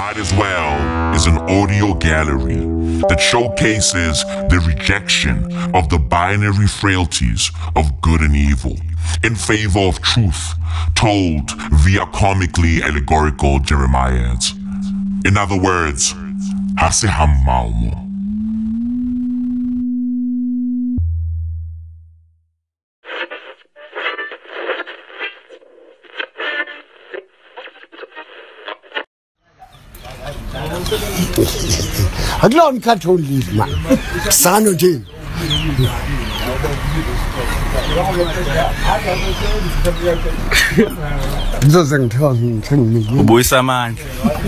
Might as well is an audio gallery that showcases the rejection of the binary frailties of good and evil in favor of truth told via comically allegorical Jeremiads. In other words, Hasihamaumo. akulona ikhatholi live mani sano nje. Ngizoze ngithonge ubuyisa amandla.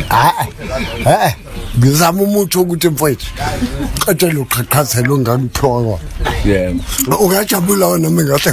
Ha ngizama umuthi wokuthi mfowethu qethe lo qhaqhazelo ngangiphiwa yebo. Ungajabula wena mina ngahle.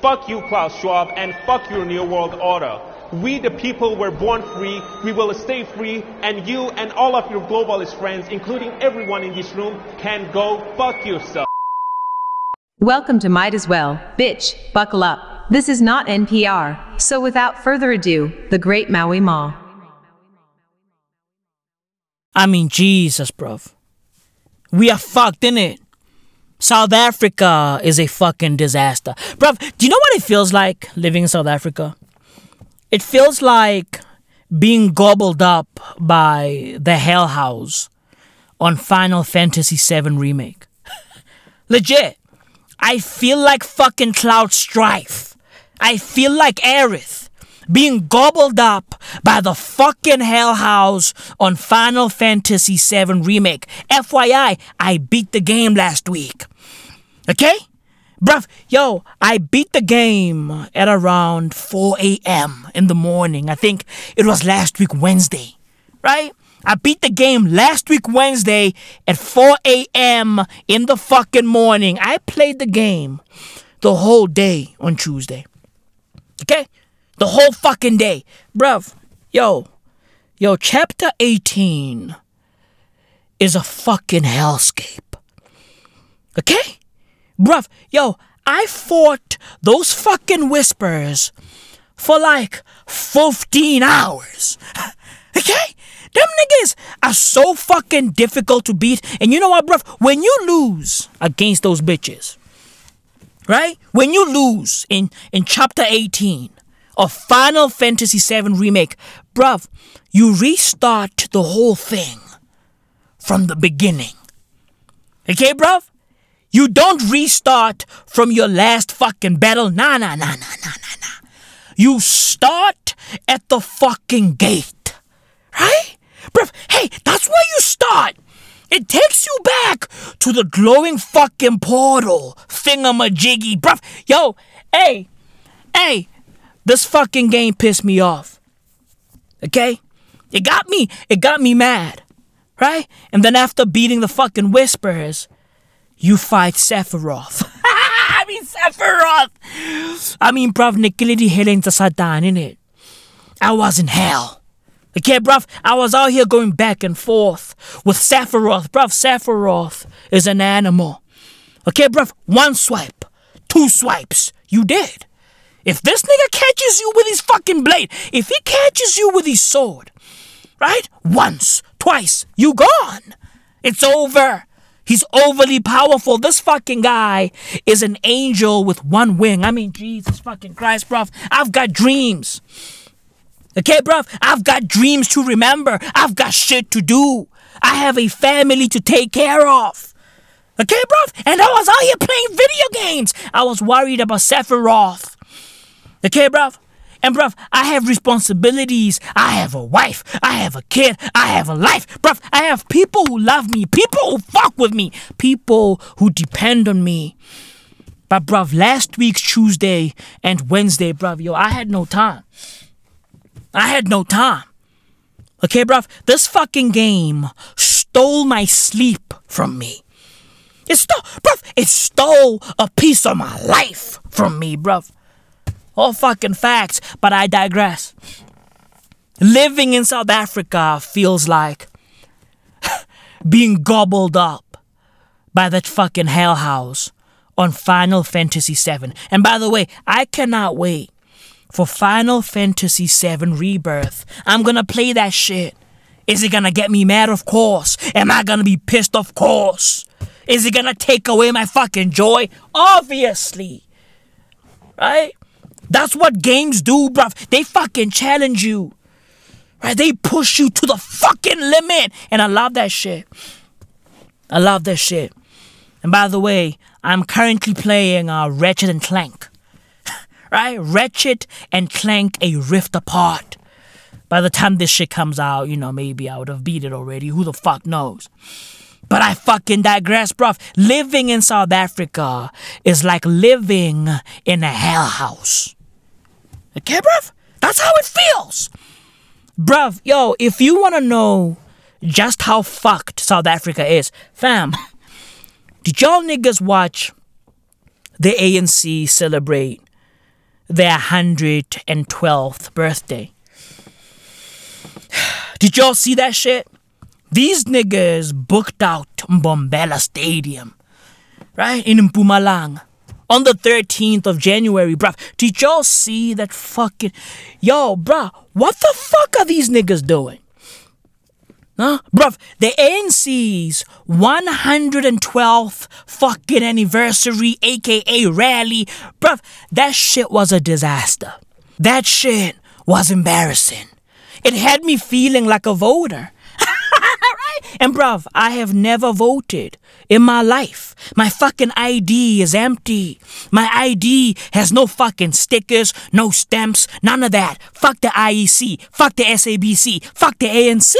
fuck you, Klaus Schwab, and fuck your New World Order. We, the people, were born free. We will stay free. And you and all of your globalist friends, including everyone in this room, can go fuck yourself. Welcome to Might As Well, bitch, buckle up. This is not NPR, so without further ado, the great Maui Ma. I mean, Jesus, bruv. We are fucked in it. South Africa is a fucking disaster. Bruv, do you know what it feels like living in South Africa? It feels like being gobbled up by the Hell House on Final Fantasy VII Remake. Legit. I feel like fucking Cloud Strife. I feel like Aerith being gobbled up by the fucking Hell House on Final Fantasy VII Remake. FYI, I beat the game last week. Okay? Bruv, yo, I beat the game at around 4 a.m. in the morning. I think it was last week, Wednesday. Right? I beat the game last week, Wednesday at 4 a.m. in the fucking morning. I played the game the whole day on Tuesday. Okay? The whole fucking day. Bruv, yo, yo, chapter 18 is a fucking hellscape. Okay? Bruv, yo, I fought those fucking whispers for like 15 hours. okay? Them niggas are so fucking difficult to beat. And you know what, bruv? When you lose against those bitches, right? When you lose in, in chapter 18 of Final Fantasy VII Remake, bruv, you restart the whole thing from the beginning. Okay, bruv? You don't restart from your last fucking battle. Nah, nah, nah, nah, nah, nah, nah. You start at the fucking gate. Right? Bruv, hey, that's where you start. It takes you back to the glowing fucking portal thingamajiggy. Bruv, yo, hey, hey, this fucking game pissed me off. Okay? It got me, it got me mad. Right? And then after beating the fucking whispers, you fight Sephiroth. I mean Sephiroth. I mean, bruv, nikilidi helen sa satan in it. I was in hell. Okay, bruv, I was out here going back and forth with Sephiroth. Bruv, Sephiroth is an animal. Okay, bruv, one swipe, two swipes, you dead. If this nigga catches you with his fucking blade, if he catches you with his sword, right? Once, twice, you gone. It's over. He's overly powerful. This fucking guy is an angel with one wing. I mean, Jesus fucking Christ, bruv. I've got dreams. Okay, bruv? I've got dreams to remember. I've got shit to do. I have a family to take care of. Okay, bruv? And I was out here playing video games. I was worried about Sephiroth. Okay, bruv? And bruv, I have responsibilities. I have a wife. I have a kid. I have a life. Bruv, I have people who love me, people who fuck with me, people who depend on me. But bruv, last week's Tuesday and Wednesday, bruv, yo, I had no time. I had no time. Okay, bruv, this fucking game stole my sleep from me. It stole, bruv, it stole a piece of my life from me, bruv. All fucking facts, but I digress. Living in South Africa feels like being gobbled up by that fucking hell house on Final Fantasy VII. And by the way, I cannot wait for Final Fantasy VII Rebirth. I'm gonna play that shit. Is it gonna get me mad? Of course. Am I gonna be pissed? Of course. Is it gonna take away my fucking joy? Obviously. Right? That's what games do, bruv. They fucking challenge you. Right? They push you to the fucking limit. And I love that shit. I love that shit. And by the way, I'm currently playing uh, Ratchet and Clank. right? Ratchet and Clank A Rift Apart. By the time this shit comes out, you know, maybe I would have beat it already. Who the fuck knows? But I fucking digress, bruv. Living in South Africa is like living in a hell house. Okay, bruv? That's how it feels. Bruv, yo, if you wanna know just how fucked South Africa is, fam, did y'all niggas watch the ANC celebrate their 112th birthday? Did y'all see that shit? These niggas booked out Mbombela Stadium, right, in Mpumalanga on the 13th of January, bruh. Did y'all see that fucking. Yo, bruh, what the fuck are these niggas doing? Huh? Bruv, the ANC's 112th fucking anniversary, aka rally, bruv, that shit was a disaster. That shit was embarrassing. It had me feeling like a voter. right? And bruv, I have never voted in my life. My fucking ID is empty. My ID has no fucking stickers, no stamps, none of that. Fuck the IEC, fuck the SABC, fuck the ANC.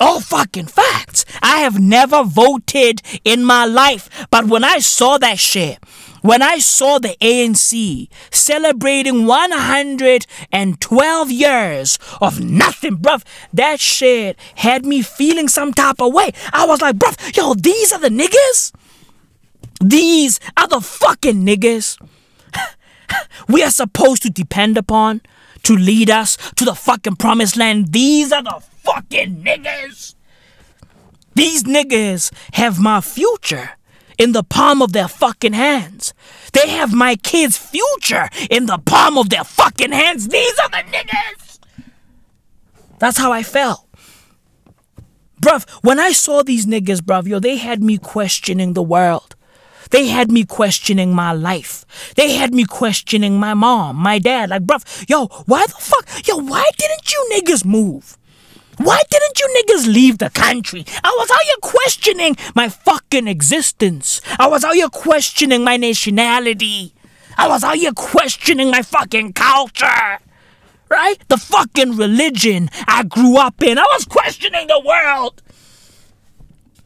All fucking facts. I have never voted in my life, but when I saw that shit, when I saw the ANC celebrating 112 years of nothing, bruv, that shit had me feeling some type of way. I was like, bruv, yo, these are the niggas? These are the fucking niggas we are supposed to depend upon to lead us to the fucking promised land. These are the fucking niggas. These niggas have my future in the palm of their fucking hands. They have my kids' future in the palm of their fucking hands. These are the niggas. That's how I felt. Bruv, when I saw these niggas, bruv, yo, they had me questioning the world. They had me questioning my life. They had me questioning my mom, my dad. Like, bruv, yo, why the fuck? Yo, why didn't you niggas move? Why didn't you niggas leave the country? I was out here questioning my fucking existence. I was out here questioning my nationality. I was out here questioning my fucking culture. Right? The fucking religion I grew up in. I was questioning the world.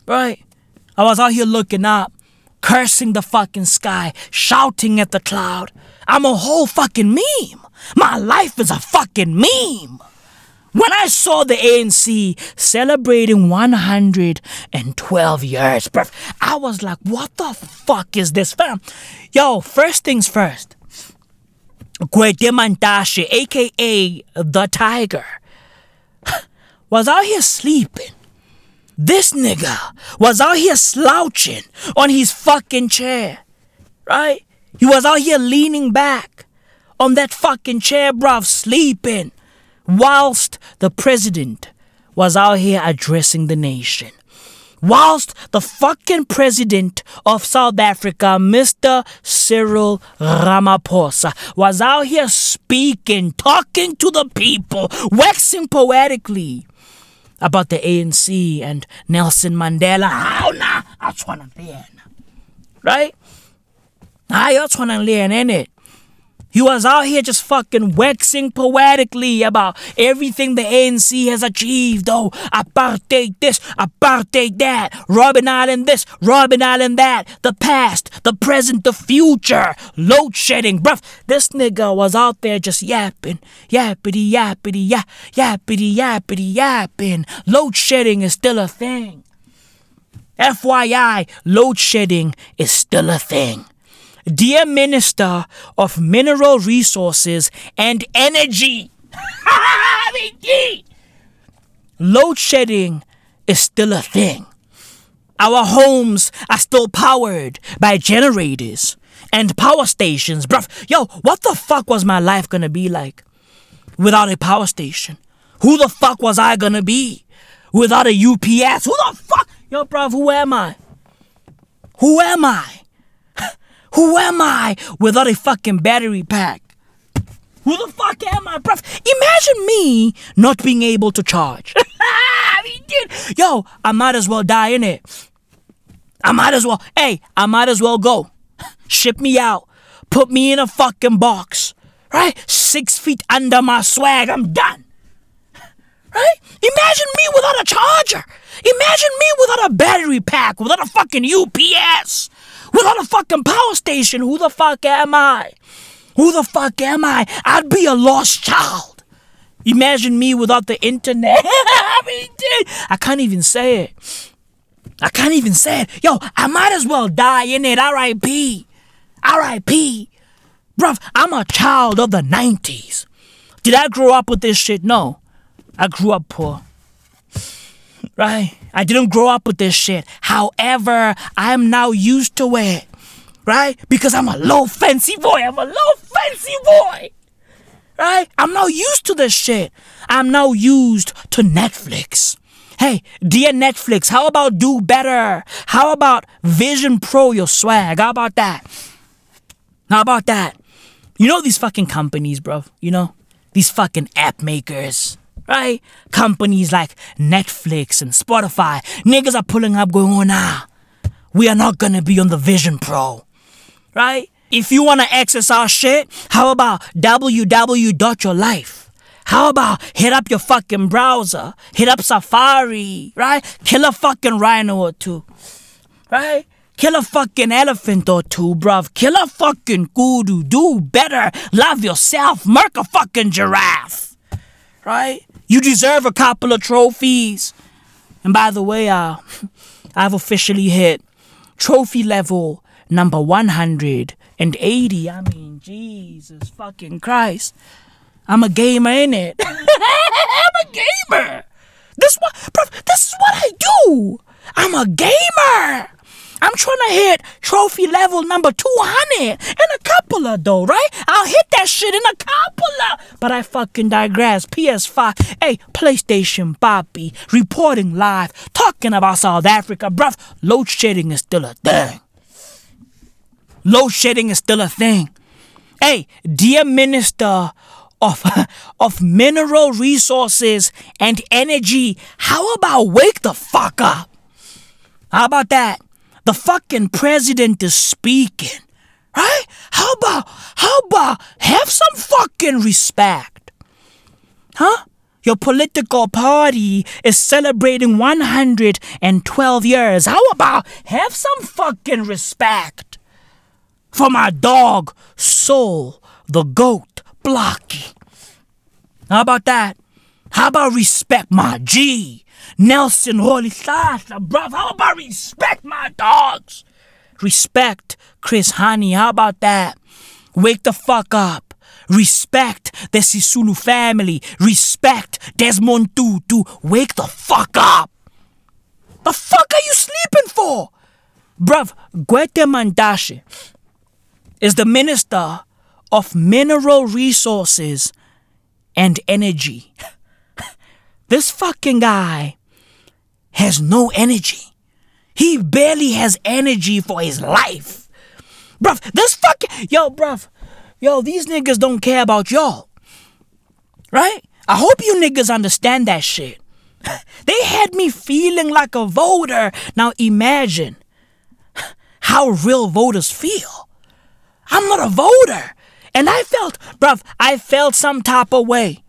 Right? I was out here looking up, cursing the fucking sky, shouting at the cloud. I'm a whole fucking meme. My life is a fucking meme. When I saw the ANC celebrating 112 years, bruv, I was like, what the fuck is this, fam? Yo, first things first. Gwede Mantashe, aka the Tiger, was out here sleeping. This nigga was out here slouching on his fucking chair, right? He was out here leaning back on that fucking chair, bruv, sleeping whilst the president was out here addressing the nation. Whilst the fucking president of South Africa, Mr. Cyril Ramaphosa, was out here speaking, talking to the people, waxing poetically about the ANC and Nelson Mandela. How na? Right? I just want to learn in it. He was out here just fucking waxing poetically about everything the ANC has achieved. Oh, apartheid this, apartheid that, Robben Island this, Robben Island that, the past, the present, the future, load shedding. Bruv, this nigga was out there just yapping, yappity, yappity, yap, yappity, yappity, yapping. Load shedding is still a thing. FYI, load shedding is still a thing. Dear Minister of Mineral Resources and Energy, load shedding is still a thing. Our homes are still powered by generators and power stations. Bruv, yo, what the fuck was my life gonna be like without a power station? Who the fuck was I gonna be without a UPS? Who the fuck? Yo, bruv, who am I? Who am I? Who am I without a fucking battery pack? Who the fuck am I, bruv? Imagine me not being able to charge. I mean, dude, yo, I might as well die in it. I might as well, hey, I might as well go. Ship me out. Put me in a fucking box. Right? Six feet under my swag. I'm done. Right? Imagine me without a charger. Imagine me without a battery pack, without a fucking UPS, without a fucking power station. Who the fuck am I? Who the fuck am I? I'd be a lost child. Imagine me without the internet. I mean, dude, I can't even say it. I can't even say it. Yo, I might as well die in it. R.I.P. R.I.P. Bruv, I'm a child of the 90s. Did I grow up with this shit? No. I grew up poor. Right? I didn't grow up with this shit. However, I am now used to it. Right? Because I'm a low fancy boy. I'm a low fancy boy. Right? I'm now used to this shit. I'm now used to Netflix. Hey, dear Netflix, how about do better? How about Vision Pro your swag? How about that? How about that? You know these fucking companies, bro. You know? These fucking app makers. Right? Companies like Netflix and Spotify. Niggas are pulling up going, oh nah. We are not gonna be on the Vision Pro. Right? If you wanna access our shit, how about www.yourlife? How about hit up your fucking browser? Hit up Safari, right? Kill a fucking rhino or two. Right? Kill a fucking elephant or two, bruv. Kill a fucking kudu. Do better. Love yourself. Murk a fucking giraffe. Right? You deserve a couple of trophies. And by the way, uh, I've officially hit trophy level number 180. I mean, Jesus fucking Christ. I'm a gamer, in it? I'm a gamer. This what, bro, this is what I do. I'm a gamer. I'm trying to hit trophy level number 200 in a couple of though, right? I'll hit that shit in a couple of. But I fucking digress. PS5, hey, PlayStation Bobby, reporting live, talking about South Africa, bruv. Load shedding is still a thing. Load shedding is still a thing. Hey, dear Minister of, of Mineral Resources and Energy, how about wake the fuck up? How about that? The fucking president is speaking. Right? How about, how about have some fucking respect? Huh? Your political party is celebrating 112 years. How about have some fucking respect for my dog, Soul, the goat, Blocky? How about that? How about respect my G? Nelson Sasa, bruv. How about respect my dogs? Respect Chris Hani. How about that? Wake the fuck up. Respect the Sisulu family. Respect Desmond Tutu. Wake the fuck up. The fuck are you sleeping for? Bruv, Mantashe is the Minister of Mineral Resources and Energy. This fucking guy has no energy. He barely has energy for his life. Bruv, this fucking. Yo, bruv. Yo, these niggas don't care about y'all. Right? I hope you niggas understand that shit. They had me feeling like a voter. Now imagine how real voters feel. I'm not a voter. And I felt, bruv, I felt some type of way.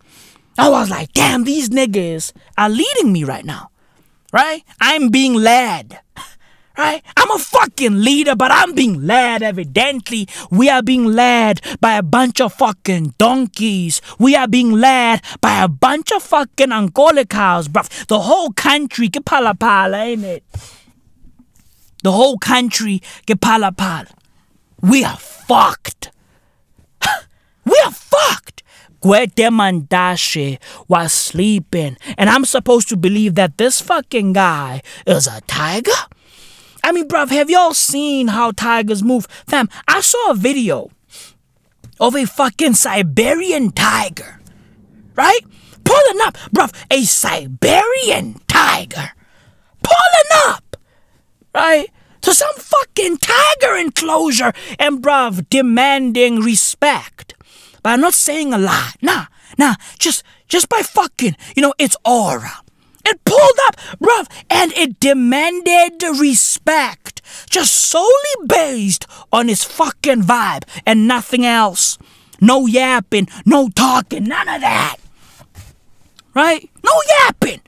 I was like, damn, these niggas are leading me right now. Right? I'm being led. Right? I'm a fucking leader, but I'm being led evidently. We are being led by a bunch of fucking donkeys. We are being led by a bunch of fucking Angola cows, bruv. The whole country, get pala ain't it? The whole country, get pala pala. We are fucked. we are fucked. Gwede Mantashe was sleeping, and I'm supposed to believe that this fucking guy is a tiger? I mean, bruv, have y'all seen how tigers move? Fam, I saw a video of a fucking Siberian tiger, right? Pulling up, bruv, a Siberian tiger. Pulling up, right? To some fucking tiger enclosure and, bruv, demanding respect. But I'm not saying a lie. Nah, nah, just, just by fucking, you know, its aura. It pulled up, bruv, and it demanded respect. Just solely based on its fucking vibe and nothing else. No yapping, no talking, none of that. Right? No yapping.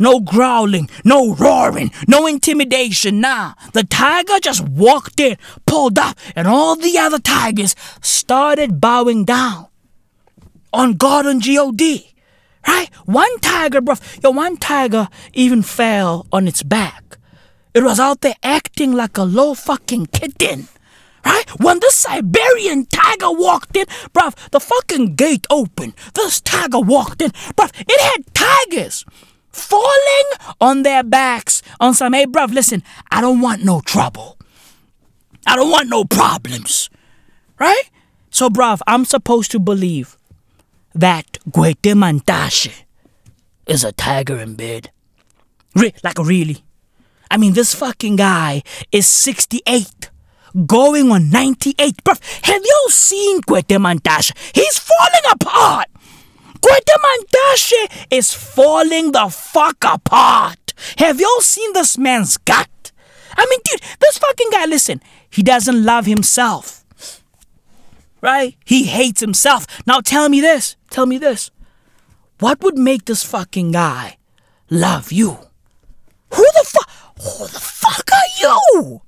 No growling, no roaring, no intimidation. Nah, the tiger just walked in, pulled up, and all the other tigers started bowing down on God and God. Right? One tiger, bro. Yo, one tiger even fell on its back. It was out there acting like a low fucking kitten. Right? When the Siberian tiger walked in, bruv, the fucking gate opened. This tiger walked in, bruv, it had tigers falling on their backs on some, hey, bruv, listen, I don't want no trouble. I don't want no problems. Right? So, bruv, I'm supposed to believe that Gwede Mantashe is a tiger in bed. Re- like, really? I mean, this fucking guy is 68, going on 98. Bruv, have you seen Gwede Mantashe? He's falling apart. Gwede Mantashe is falling the fuck apart. Have y'all seen this man's gut? I mean, dude, this fucking guy, listen, he doesn't love himself right? He hates himself. Now tell me this. Tell me this. What would make this fucking guy love you? Who the fuck? Who the fuck are you?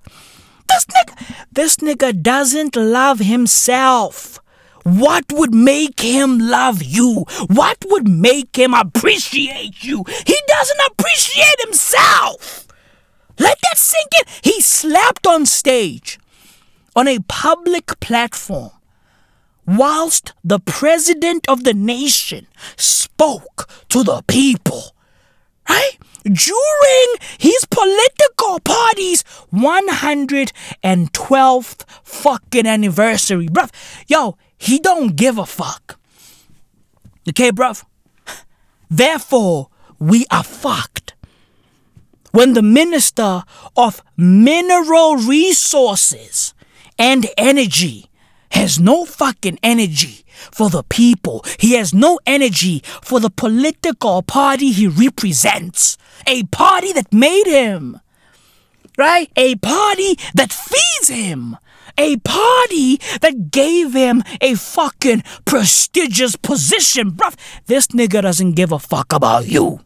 This nigga, this nigga doesn't love himself. What would make him love you? What would make him appreciate you? He doesn't appreciate himself. Let that sink in. He slapped on stage on a public platform whilst the president of the nation spoke to the people, right? During his political party's 112th fucking anniversary, bruv. Yo, he don't give a fuck. Okay, bruv? Therefore, we are fucked. When the Minister of Mineral Resources and Energy has no fucking energy for the people. He has no energy for the political party he represents. A party that made him. Right? A party that feeds him. A party that gave him a fucking prestigious position. Bruv, this nigga doesn't give a fuck about you.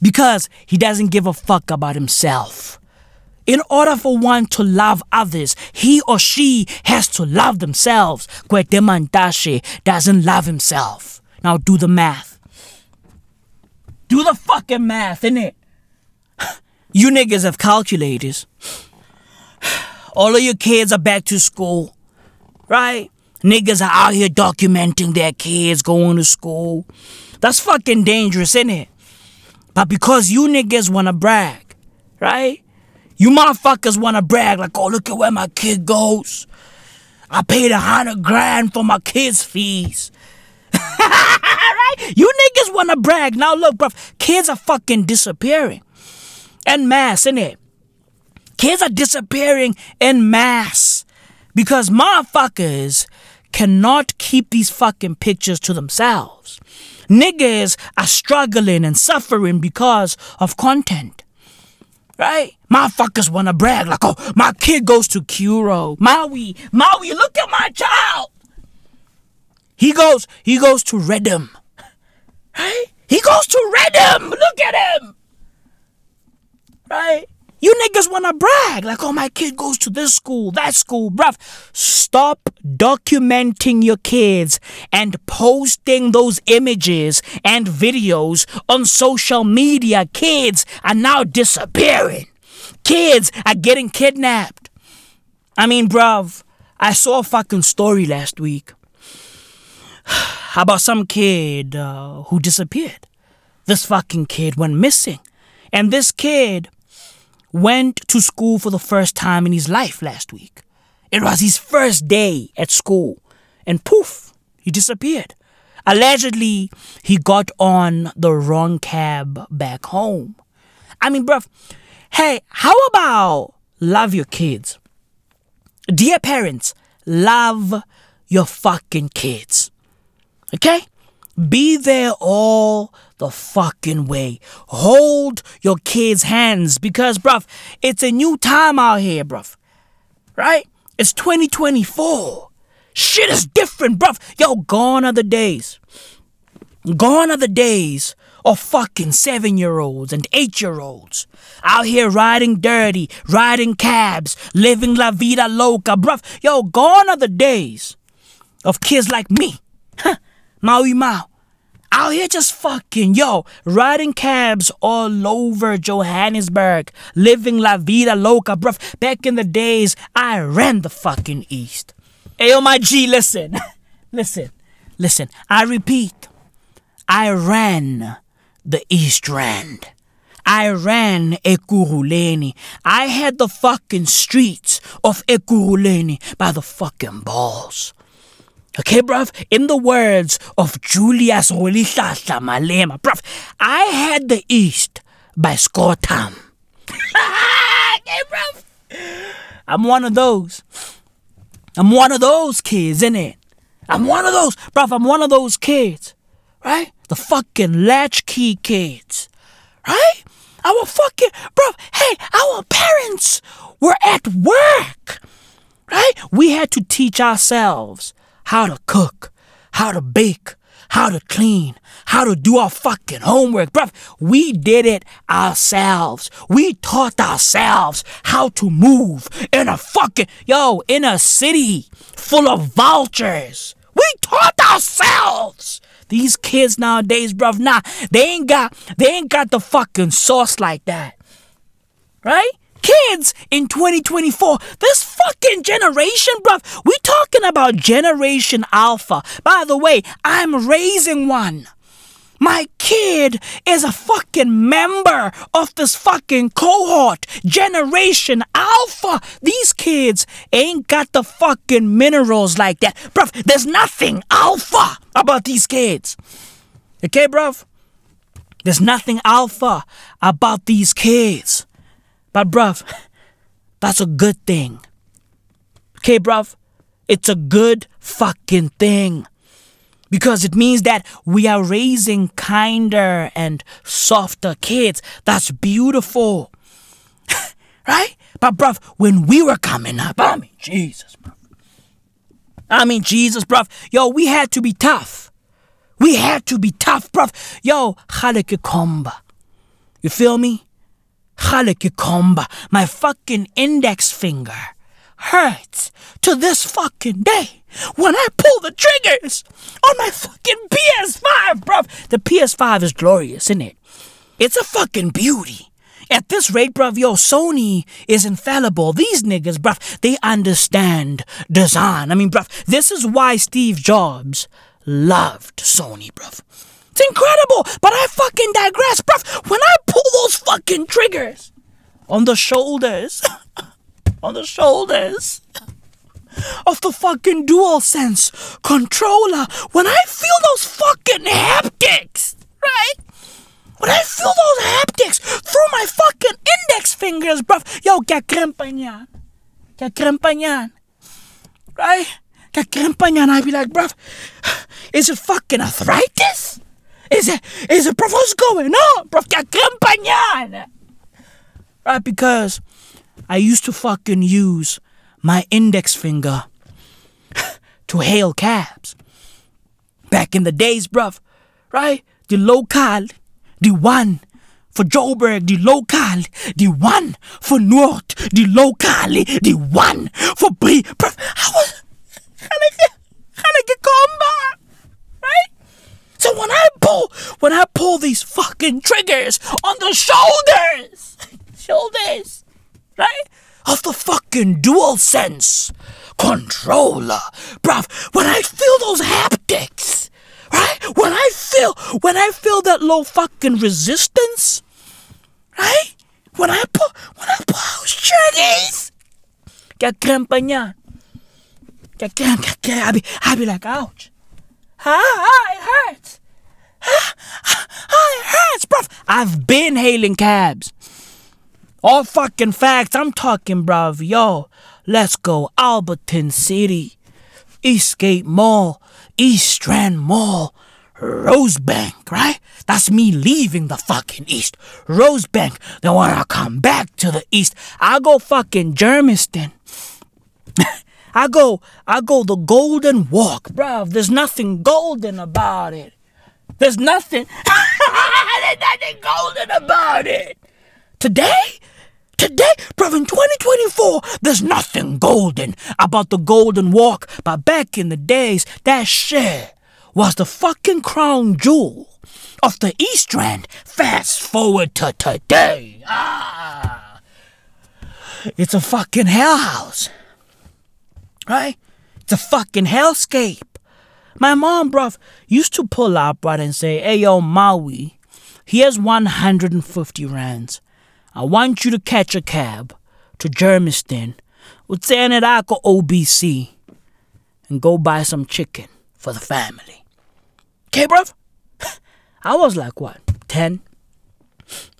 Because he doesn't give a fuck about himself. In order for one to love others, he or she has to love themselves. Mantashe doesn't love himself. Now do the math. Do the fucking math, innit? You niggas have calculators. All of your kids are back to school, right? Niggas are out here documenting their kids going to school. That's fucking dangerous, isn't it? But because you niggas wanna brag, right? You motherfuckers want to brag like, oh, look at where my kid goes. I paid a hundred grand for my kids' fees. right? You niggas want to brag. Now look, bro, kids are fucking disappearing. And mass, innit? Kids are disappearing en mass. Because motherfuckers cannot keep these fucking pictures to themselves. Niggas are struggling and suffering because of content Right? Motherfuckers wanna brag like, oh, my kid goes to Kuro, Maui, Maui, look at my child. He goes, he goes to Redham. Right? He goes to Redham. Look at him. Right? You niggas wanna brag like, oh, my kid goes to this school, that school, bruv. Stop documenting your kids and posting those images and videos on social media. Kids are now disappearing. Kids are getting kidnapped. I mean, bruv, I saw a fucking story last week about some kid uh, who disappeared. This fucking kid went missing. And this kid went to school for the first time in his life last week. It was his first day at school. And poof, he disappeared. Allegedly, he got on the wrong cab back home. I mean, bruv, hey, how about love your kids? Dear parents, love your fucking kids. Okay? Be there all the fucking way. Hold your kids' hands because, bruv, it's a new time out here, bruv. Right? It's 2024. Shit is different, bruv. Yo, gone are the days. Gone are the days of fucking seven year olds and eight year olds out here riding dirty, riding cabs, living la vida loca, bruv. Yo, gone are the days of kids like me. Huh. Maui Mau. Out here just fucking, yo, riding cabs all over Johannesburg, living la vida loca, bruv. Back in the days, I ran the fucking East. Ayo, my G, listen. listen. Listen. I repeat. I ran the East Rand. I ran Ekurhuleni. I had the fucking streets of Ekurhuleni by the fucking balls. Okay, bruv, in the words of Julius Rolihlahla Malema, bruv, I had the East by Scotam. okay, bruv. I'm one of those. I'm one of those kids, innit? I'm one of those, bruv, I'm one of those kids, right? The fucking latchkey kids, right? Our fucking, bruv, hey, our parents were at work, right? We had to teach ourselves how to cook, how to bake, how to clean, how to do our fucking homework. Bruv, we did it ourselves. We taught ourselves how to move in a fucking, yo, in a city full of vultures. We taught ourselves. These kids nowadays, bruv, nah, they ain't got, they ain't got the fucking sauce like that. Right? Kids in 2024. This fucking generation, bruv. We talking about Generation Alpha. By the way, I'm raising one. My kid is a fucking member of this fucking cohort, Generation Alpha. These kids ain't got the fucking minerals like that. Bruv, there's nothing alpha about these kids. Okay, bruv? There's nothing alpha about these kids. But, bruv, that's a good thing. Okay, bruv? It's a good fucking thing. Because it means that we are raising kinder and softer kids. That's beautiful. right? But, bruv, when we were coming up, I mean, Jesus, bruv. I mean, Jesus, bruv. Yo, we had to be tough. We had to be tough, bruv. Yo, komba. You feel me? Komba, my fucking index finger hurts to this fucking day when I pull the triggers on my fucking PS5, bruv. The PS5 is glorious, isn't it? It's a fucking beauty. At this rate, bruv, yo, Sony is infallible. These niggas, bruv, they understand design. I mean, bruv, this is why Steve Jobs loved Sony, bruv. It's incredible, but I fucking digress, bruv. When I pull those fucking triggers on the shoulders, on the shoulders of the fucking DualSense controller, when I feel those fucking haptics, right? When I feel those haptics through my fucking index fingers, bruv. Yo, niyan. Kaya krempa niyan. Right? Kaya krempa niyan. I'd be like, bruv, is it fucking arthritis? Is it, is it, bruv, what's going on? Kaya krempa. Right? Because I used to fucking use my index finger to hail cabs. Back in the days, bruv. Right? The local, the one for Joburg, the local, the one for North, the local, the one for Bree. Bruv, I was, how I get, I get combat? Right? So when I pull, when I pull these fucking triggers on the shoulders, shoulders, right, of the fucking DualSense controller, bruv, when I feel those haptics, right, when I feel, when I feel that low fucking resistance, right, when I pull, when I pull those triggers, get crampa niya. Get cramp, get cramp. I be, I be like, ouch. Ah, it hurts. It hurts, bruv. I've been hailing cabs. All fucking facts. I'm talking, bruv. Yo, let's go. Alberton City, Eastgate Mall, East Rand Mall, Rosebank, right? That's me leaving the fucking East. Rosebank. Then when I come back to the East, I go fucking Germiston. I go, I go the golden walk, bruv. There's nothing golden about it. There's nothing, there's nothing golden about it. Today, today, bruv, in 2024, there's nothing golden about the golden walk. But back in the days, that shit was the fucking crown jewel of the East Rand. Fast forward to today. Ah. It's a fucking hell house right? It's a fucking hellscape. My mom, bruv, used to pull up, right, and say, hey, yo, Maui, here's 150 rands. I want you to catch a cab to Germiston with Sanadako OBC and go buy some chicken for the family. Okay, bruv? I was like, what, 10,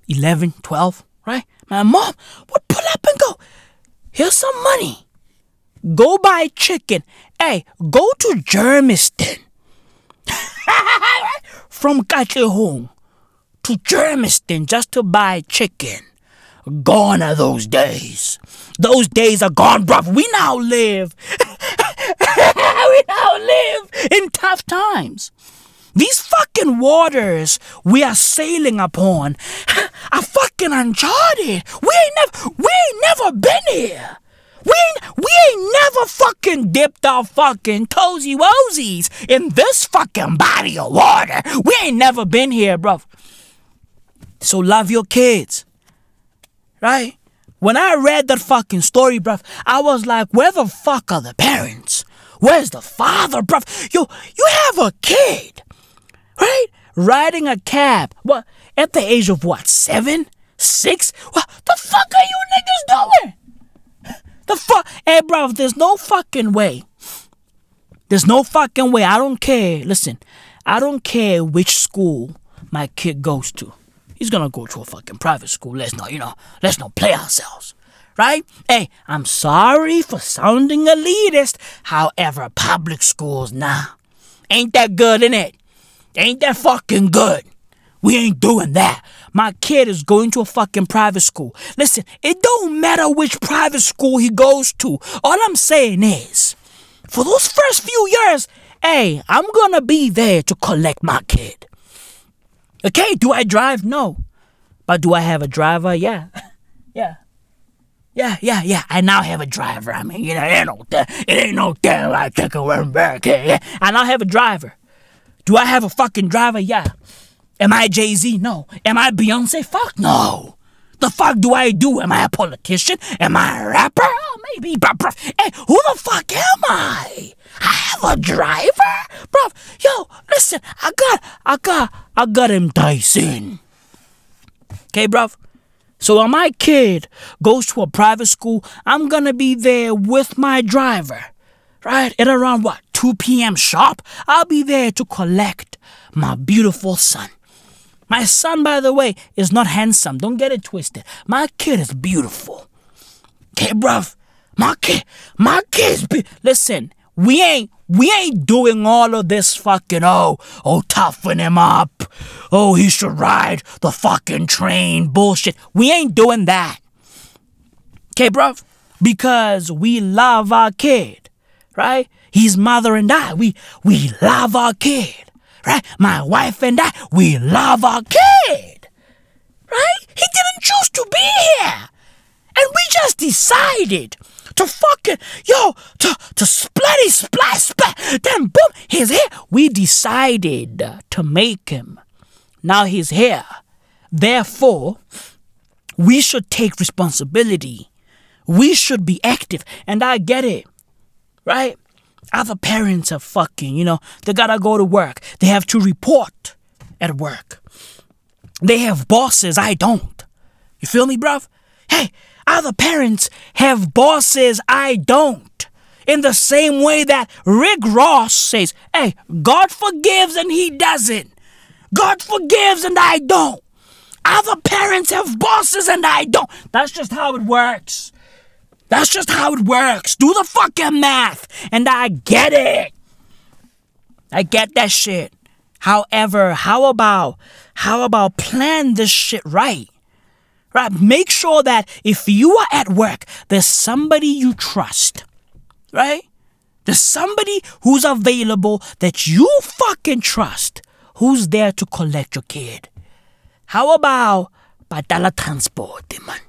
11, 12, right? My mom would pull up and go, here's some money. Go buy chicken. Hey, go to Germiston. From Katlehong to Germiston just to buy chicken. Gone are those days. Those days are gone, bruv. We now live. we now live in tough times. These fucking waters we are sailing upon are fucking uncharted. We ain't never, we ain't never been here. We ain't, we ain't never fucking dipped our fucking toesy woesies in this fucking body of water. We ain't never been here, bruv. So love your kids. Right? When I read that fucking story, bruv, I was like, where the fuck are the parents? Where's the father, bruv? Yo, you have a kid, right? Riding a cab. What? At the age of what? Seven? Six? What the fuck are you niggas doing? The fuck? Hey, bro, there's no fucking way. There's no fucking way. I don't care. Listen, I don't care which school my kid goes to. He's gonna go to a fucking private school. Let's not, you know, let's not play ourselves. Right? Hey, I'm sorry for sounding elitist. However, public schools, nah. Ain't that good, in it? Ain't that fucking good? We ain't doing that. My kid is going to a fucking private school. Listen, it don't matter which private school he goes to. All I'm saying is, for those first few years, hey, I'm gonna be there to collect my kid. Okay, do I drive? No. But do I have a driver? Yeah. yeah. Yeah, yeah, yeah. I now have a driver. I mean, you know, it ain't no, it ain't no damn I take a run back. I now have a driver. Do I have a fucking driver? Yeah. Am I Jay Z? No. Am I Beyonce? Fuck no. The fuck do I do? Am I a politician? Am I a rapper? Oh, maybe. But, bruv, hey, who the fuck am I? I have a driver? Bruv, yo, listen, I got, I got, I got him Dyson. Okay, bruv? So when my kid goes to a private school, I'm gonna be there with my driver. Right? At around what? 2 p.m. sharp? I'll be there to collect my beautiful son. My son, by the way, is not handsome. Don't get it twisted. My kid is beautiful. Okay, bruv. My kid, my kid's be- listen. We ain't, we ain't doing all of this fucking oh, oh toughen him up. Oh, he should ride the fucking train bullshit. We ain't doing that. Okay, bruv? Because we love our kid, right? His mother and I, we we love our kid, right? My wife and I, we love our kid, right? He didn't choose to be here, and we just decided to fucking yo to to splatty splash splat. Then boom, he's here. We decided to make him. Now he's here. Therefore, we should take responsibility. We should be active. And I get it, right? Other parents are fucking, you know, they gotta go to work. They have to report at work. They have bosses, I don't. You feel me, bruv? Hey, other parents have bosses, I don't. In the same way that Rick Ross says, hey, God forgives and he doesn't. God forgives and I don't. Other parents have bosses and I don't. That's just how it works. That's just how it works. Do the fucking math. And I get it. I get that shit. However, how about how about plan this shit right? Right? Make sure that if you are at work, there's somebody you trust. Right? There's somebody who's available that you fucking trust who's there to collect your kid. How about patala transport, man?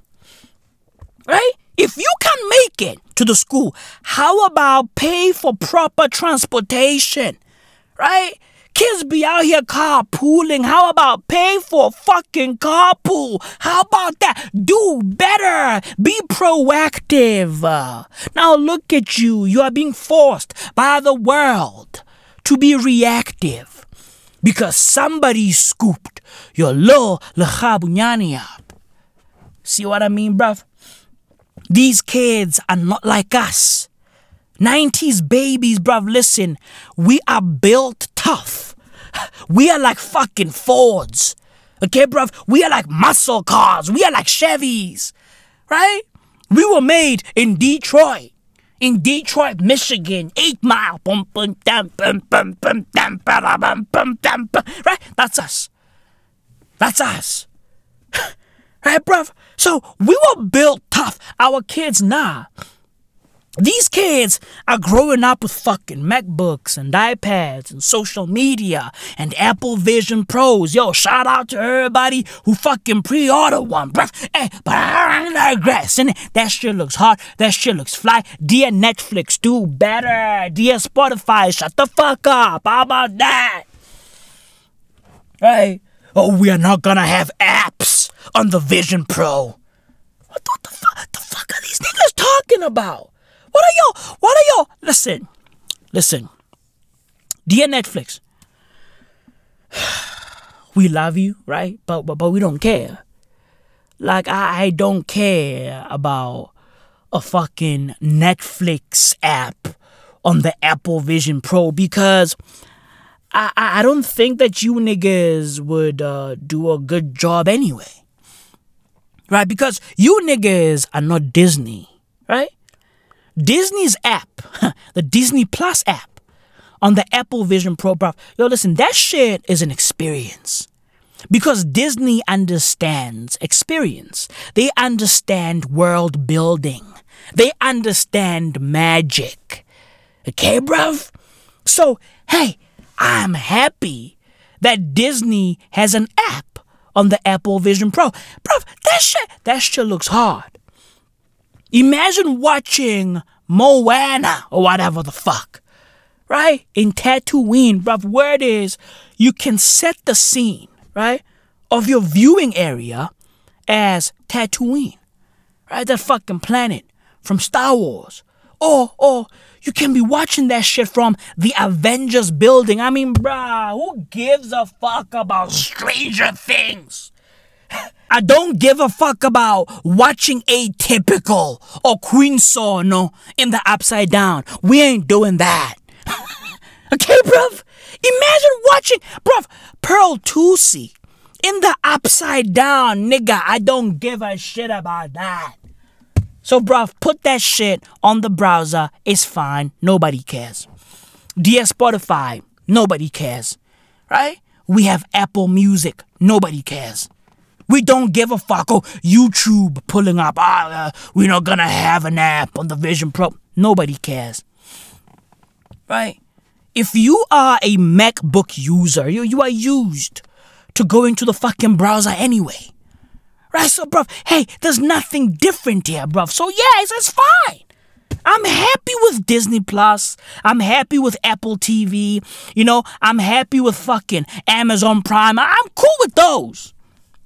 Right? If you can make it to the school, how about pay for proper transportation? Right? Kids be out here carpooling. How about pay for fucking carpool? How about that? Do better. Be proactive. Now look at you. You are being forced by the world to be reactive because somebody scooped your little lechabunyani up. See what I mean, bruv? These kids are not like us. 90s babies, bruv, listen, we are built tough. We are like fucking Fords. Okay, bruv? We are like muscle cars. We are like Chevys. Right? We were made in Detroit. In Detroit, Michigan, eight mile. Right? That's us. That's us. right, bruv? So we were built tough. Our kids, nah. These kids are growing up with fucking MacBooks and iPads and social media and Apple Vision Pros. Yo, shout out to everybody who fucking pre-order one, bruh. Hey, but I digress. And that shit looks hot. That shit looks fly. Dear Netflix, do better. Dear Spotify, shut the fuck up. How about that? Hey, Oh, we are not gonna have apps on the Vision Pro. What the, fuck, the fuck are these niggas talking about? What are y'all? What are y'all? Listen, listen. Dear Netflix, we love you, right? But but, but we don't care. Like I, I don't care about a fucking Netflix app on the Apple Vision Pro because I I don't think that you niggas would uh, do a good job anyway. Right? Because you niggas are not Disney, right? Disney's app, the Disney Plus app on the Apple Vision Pro, bro. Yo, listen, that shit is an experience. Because Disney understands experience. They understand world building. They understand magic. Okay, bruv? So, hey, I'm happy that Disney has an app on the Apple Vision Pro. Bro, that shit, that shit looks hard. Imagine watching Moana or whatever the fuck, right? In Tatooine, bro, where it is, you can set the scene, right, of your viewing area as Tatooine, right? That fucking planet from Star Wars. Or, oh, you can be watching that shit from the Avengers building. I mean, bruh, who gives a fuck about Stranger Things? I don't give a fuck about watching Atypical or Queen Sono in the upside down. We ain't doing that. okay, bruv? Imagine watching, bruv, Pearl Thusi in the upside down, nigga. I don't give a shit about that. So, bruv, put that shit on the browser. It's fine. Nobody cares. Dear Spotify, nobody cares. Right? We have Apple Music. Nobody cares. We don't give a fuck. Oh, YouTube pulling up. Ah, uh, we're not gonna have an app on the Vision Pro. Nobody cares. Right? If you are a MacBook user, you, you are used to go into the fucking browser anyway. So, bruv, hey, there's nothing different here, bruv. So, yeah, it's, it's fine. I'm happy with Disney Plus. I'm happy with Apple TV. You know, I'm happy with fucking Amazon Prime. I'm cool with those.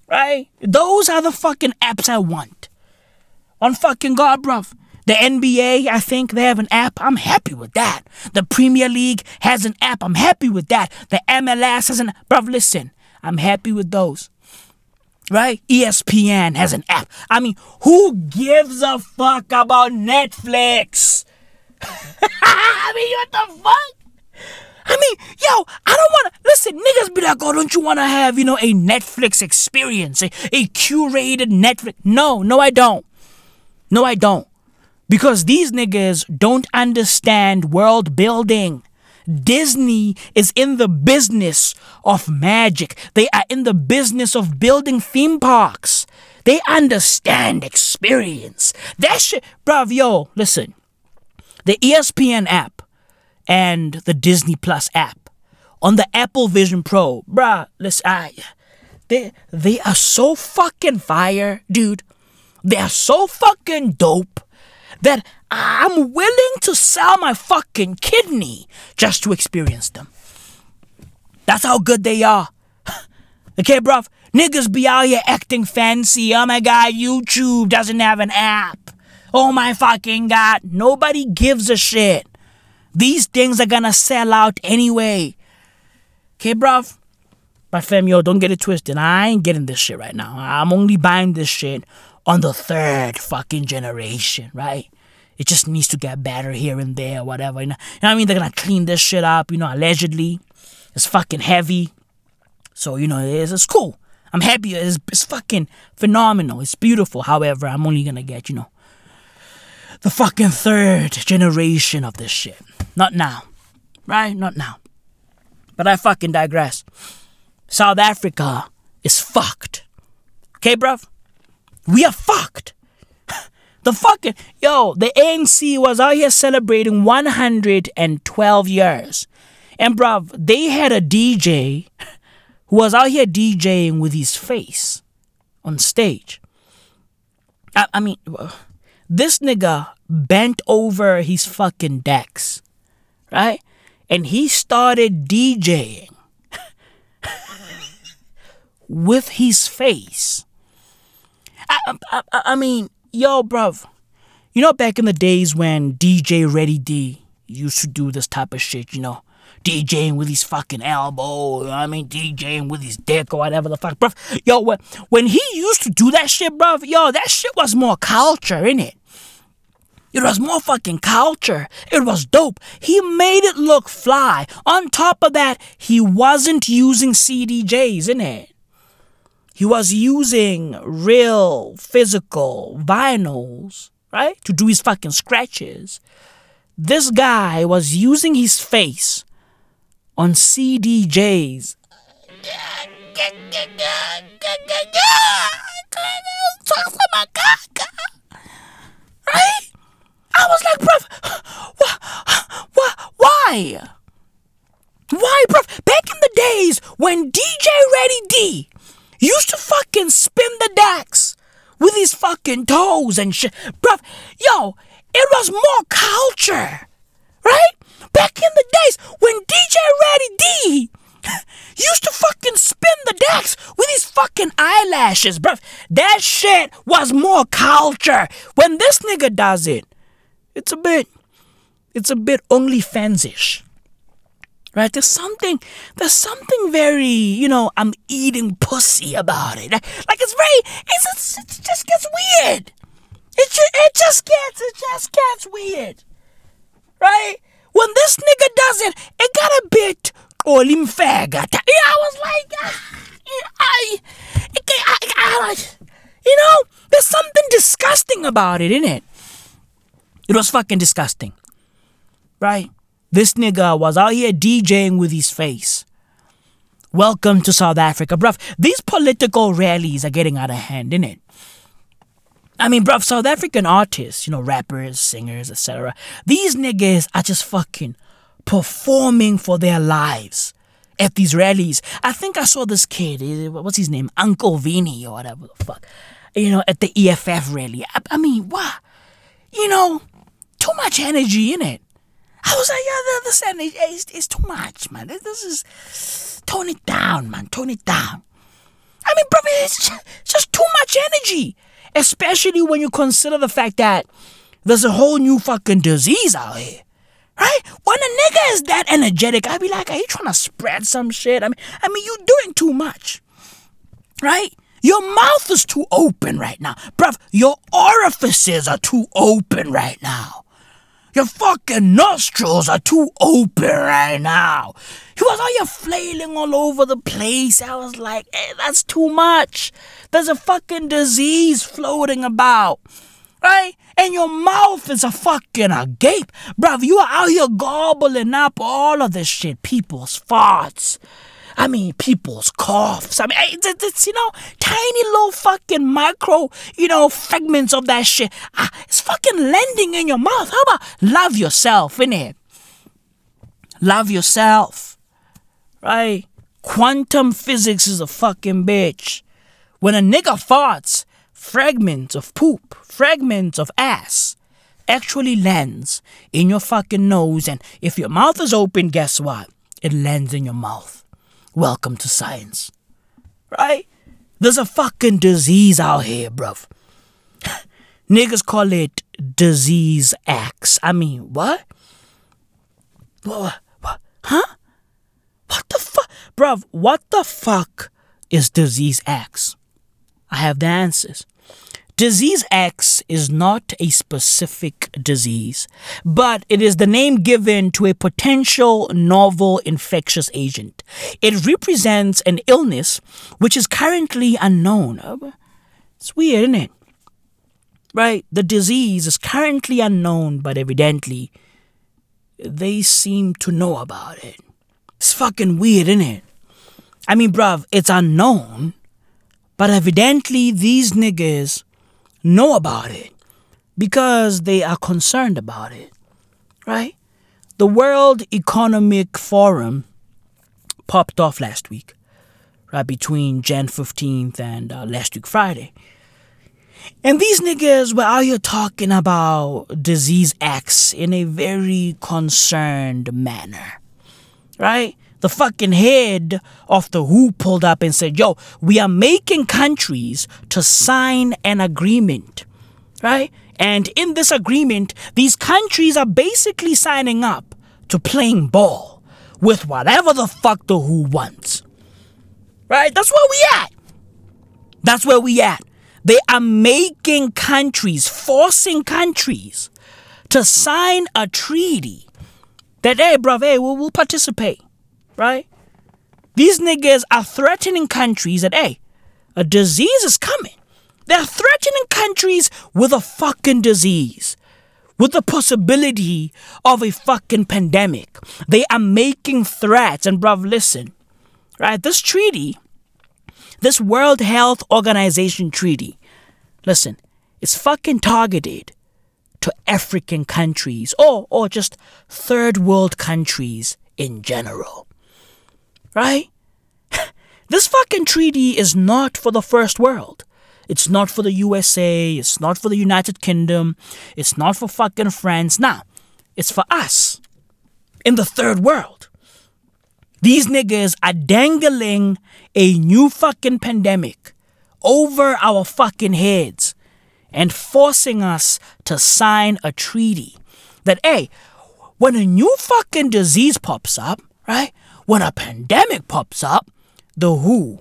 Right? Those are the fucking apps I want. On fucking God, bruv. The NBA, I think they have an app. I'm happy with that. The Premier League has an app. I'm happy with that. The MLS has an bruv, listen. I'm happy with those right? ESPN has an app. I mean, who gives a fuck about Netflix? I mean, what the fuck? I mean, yo, I don't want to listen. Niggas be like, oh, don't you want to have, you know, a Netflix experience, a, a curated Netflix? No, no, I don't. No, I don't. Because these niggas don't understand world building. Disney is in the business of magic. They are in the business of building theme parks. They understand experience. That shit, bruv, yo, listen. The ESPN app and the Disney Plus app on the Apple Vision Pro, bruh, listen, I, they, they are so fucking fire, dude. They are so fucking dope that I'm willing to sell my fucking kidney just to experience them. That's how good they are. okay, bruv? Niggas be out here acting fancy. Oh my god, YouTube doesn't have an app. Oh my fucking god. Nobody gives a shit. These things are gonna sell out anyway. Okay, bruv? But fam, yo, don't get it twisted. I ain't getting this shit right now. I'm only buying this shit on the third fucking generation, right? It just needs to get better here and there, whatever. You know, you know what I mean? They're gonna clean this shit up, you know, allegedly. It's fucking heavy. So, you know, it's, it's cool. I'm happy. It's, it's fucking phenomenal. It's beautiful. However, I'm only gonna get, you know, the fucking third generation of this shit. Not now. Right? Not now. But I fucking digress. South Africa is fucked. Okay, bruv? We are fucked. The fucking yo, the ANC was out here celebrating 112 years. And bruv, they had a DJ who was out here DJing with his face on stage. I, I mean, this nigga bent over his fucking decks, right? And he started DJing with his face. I, I, I, mean, yo, bruv, you know back in the days when DJ Ready D used to do this type of shit, you know, DJing with his fucking elbow, I mean, DJing with his dick or whatever the fuck, bruv. Yo, when, when he used to do that shit, bruv, yo, that shit was more culture, innit? It was more fucking culture. It was dope. He made it look fly. On top of that, he wasn't using CDJs, innit? He was using real physical vinyls, right? To do his fucking scratches. This guy was using his face on CDJs. Right? I was like, bruv, wh- wh- why? Why, bruv? Back in the days when DJ Ready D used to fucking spin the decks with his fucking toes and shit. Bruv, yo, it was more culture, right? Back in the days when DJ Ready D used to fucking spin the decks with his fucking eyelashes, bruv. That shit was more culture. When this nigga does it, it's a bit, it's a bit OnlyFans-ish right? There's something, there's something very, you know, I'm eating pussy about it. Like it's very, it's, it's it just gets weird. It it just gets, it just gets weird, right? When this nigga does it, it got a bit olimfega. Yeah, I was like, ah, I, I, I, I, you know, there's something disgusting about it, isn't it? It was fucking disgusting, right? This nigga was out here DJing with his face Welcome to South Africa, bruv. These political rallies are getting out of hand, innit? I mean, bruv, South African artists, you know, rappers, singers, etc. These niggas are just fucking performing for their lives at these rallies. I think I saw this kid, eh, what's his name? Uncle Vinny or whatever the fuck, you know, at the EFF rally. I, I mean, what? You know, too much energy in it. I was like, yeah, this energy is it's too much, man. This, is tone it down, man. Tone it down. I mean, brother, it's just, just too much energy, especially when you consider the fact that there's a whole new fucking disease out here. Right? When a nigga is that energetic, I'd be like, are you trying to spread some shit? I mean, I mean, you're doing too much. Right? Your mouth is too open right now. Bruv, your orifices are too open right now. Your fucking nostrils are too open right now. You was all you flailing all over the place. I was like, hey, that's too much. There's a fucking disease floating about. Right? And your mouth is a fucking agape. Bruv, you are out here gobbling up all of this shit. People's farts. I mean, people's coughs. I mean, it's, it's, you know, tiny little fucking micro, you know, fragments of that shit. Ah, it's fucking landing in your mouth. How about love yourself, innit? Love yourself. Right? Quantum physics is a fucking bitch. When a nigga farts, fragments of poop, fragments of ass actually lands in your fucking nose. And if your mouth is open, guess what? It lands in your mouth. Welcome to science. Right? There's a fucking disease out here, bruv. Niggas call it disease X. I mean, what? What? what? Huh? What the fuck? Bruv, what the fuck is disease X? I have the answers. Disease X is not a specific disease, but it is the name given to a potential novel infectious agent. It represents an illness which is currently unknown. It's weird, isn't it? Right? The disease is currently unknown, but evidently they seem to know about it. It's fucking weird, isn't it? I mean, bruv, it's unknown, but evidently these niggas know about it because they are concerned about it, right? The World Economic Forum popped off last week, right between Jan 15th and uh, last week Friday. And these niggas were out here talking about disease X in a very concerned manner, right? The fucking head of the WHO pulled up and said, Yo, we are making countries to sign an agreement, right? And in this agreement, these countries are basically signing up to playing ball with whatever the fuck the WHO wants. Right? That's where we at. That's where we at. They are making countries, forcing countries to sign a treaty that, hey, bruv, hey, we'll, we'll participate right? These niggas are threatening countries that, hey, a disease is coming. They're threatening countries with a fucking disease, with the possibility of a fucking pandemic. They are making threats. And, bruv, listen, right? This treaty, this World Health Organization treaty, listen, it's fucking targeted to African countries or, or just third world countries in general right? this fucking treaty is not for the first world. It's not for the USA. It's not for the United Kingdom. It's not for fucking France. Nah, it's for us in the third world. These niggas are dangling a new fucking pandemic over our fucking heads and forcing us to sign a treaty that, hey, when a new fucking disease pops up, right? When a pandemic pops up, the WHO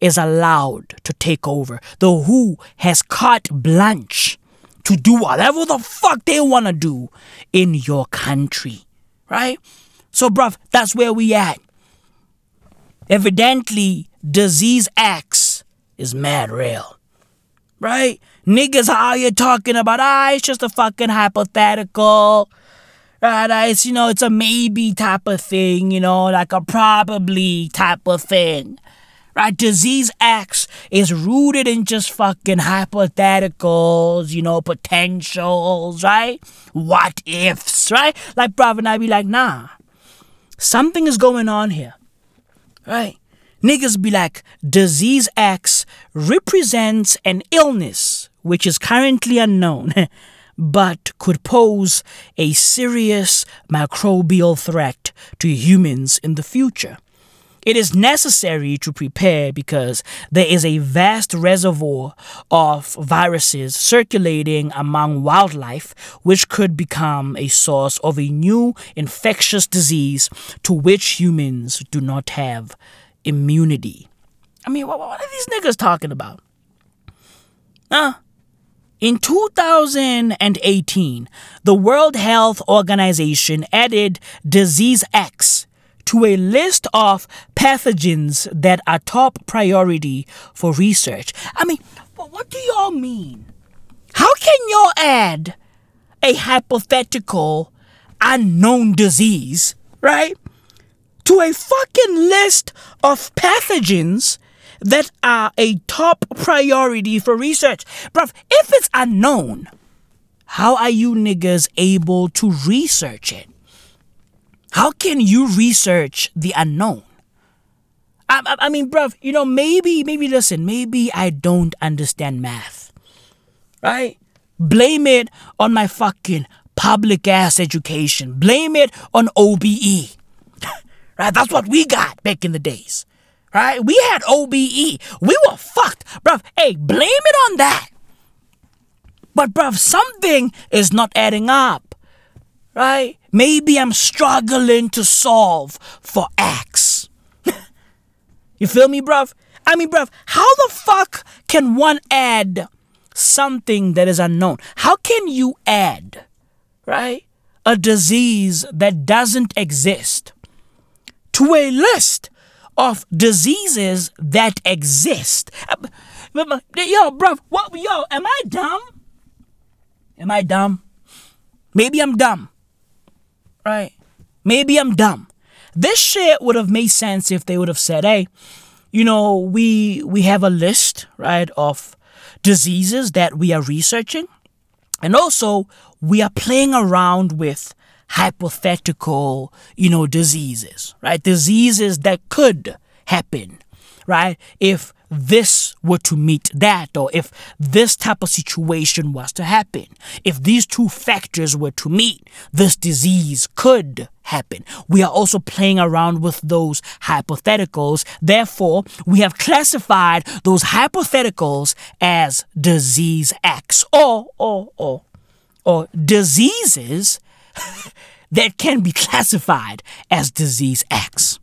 is allowed to take over. The WHO has carte blanche to do whatever the fuck they want to do in your country. Right? So, bruv, that's where we at. Evidently, disease X is mad real. Right? Niggas are out here talking about, ah, it's just a fucking hypothetical Right, uh, it's you know, it's a maybe type of thing, you know, like a probably type of thing. Right, disease X is rooted in just fucking hypotheticals, you know, potentials, right? What ifs, right? Like, brother, and I be like, nah, something is going on here, right? Niggas be like, disease X represents an illness which is currently unknown, but could pose a serious microbial threat to humans in the future. It is necessary to prepare because there is a vast reservoir of viruses circulating among wildlife, which could become a source of a new infectious disease to which humans do not have immunity. I mean, what, what are these niggas talking about? Huh? In 2018, the World Health Organization added disease X to a list of pathogens that are top priority for research. I mean, what do y'all mean? How can y'all add a hypothetical unknown disease, right, to a fucking list of pathogens that are a top priority for research? Bruv, if it's unknown, how are you niggas able to research it? How can you research the unknown? I, I, I mean, bruv, you know, maybe, maybe listen, maybe I don't understand math, right? Blame it on my fucking public ass education. Blame it on OBE, right? That's what we got back in the days, right? We had OBE. We were fucked, bruv. Hey, blame it on that. But, bruv, something is not adding up right? Maybe I'm struggling to solve for X. you feel me, bruv? I mean, bruv, how the fuck can one add something that is unknown? How can you add, right, a disease that doesn't exist to a list of diseases that exist? Yo, bruv, what, yo, am I dumb? Am I dumb? Maybe I'm dumb right? Maybe I'm dumb. This shit would have made sense if they would have said, "Hey, you know, we we have a list, right, of diseases that we are researching, and also we are playing around with hypothetical, you know, diseases, right? Diseases that could happen, right? If this were to meet that, or if this type of situation was to happen, if these two factors were to meet, this disease could happen. We are also playing around with those hypotheticals. Therefore, we have classified those hypotheticals as disease X or, or, or, or diseases that can be classified as disease X.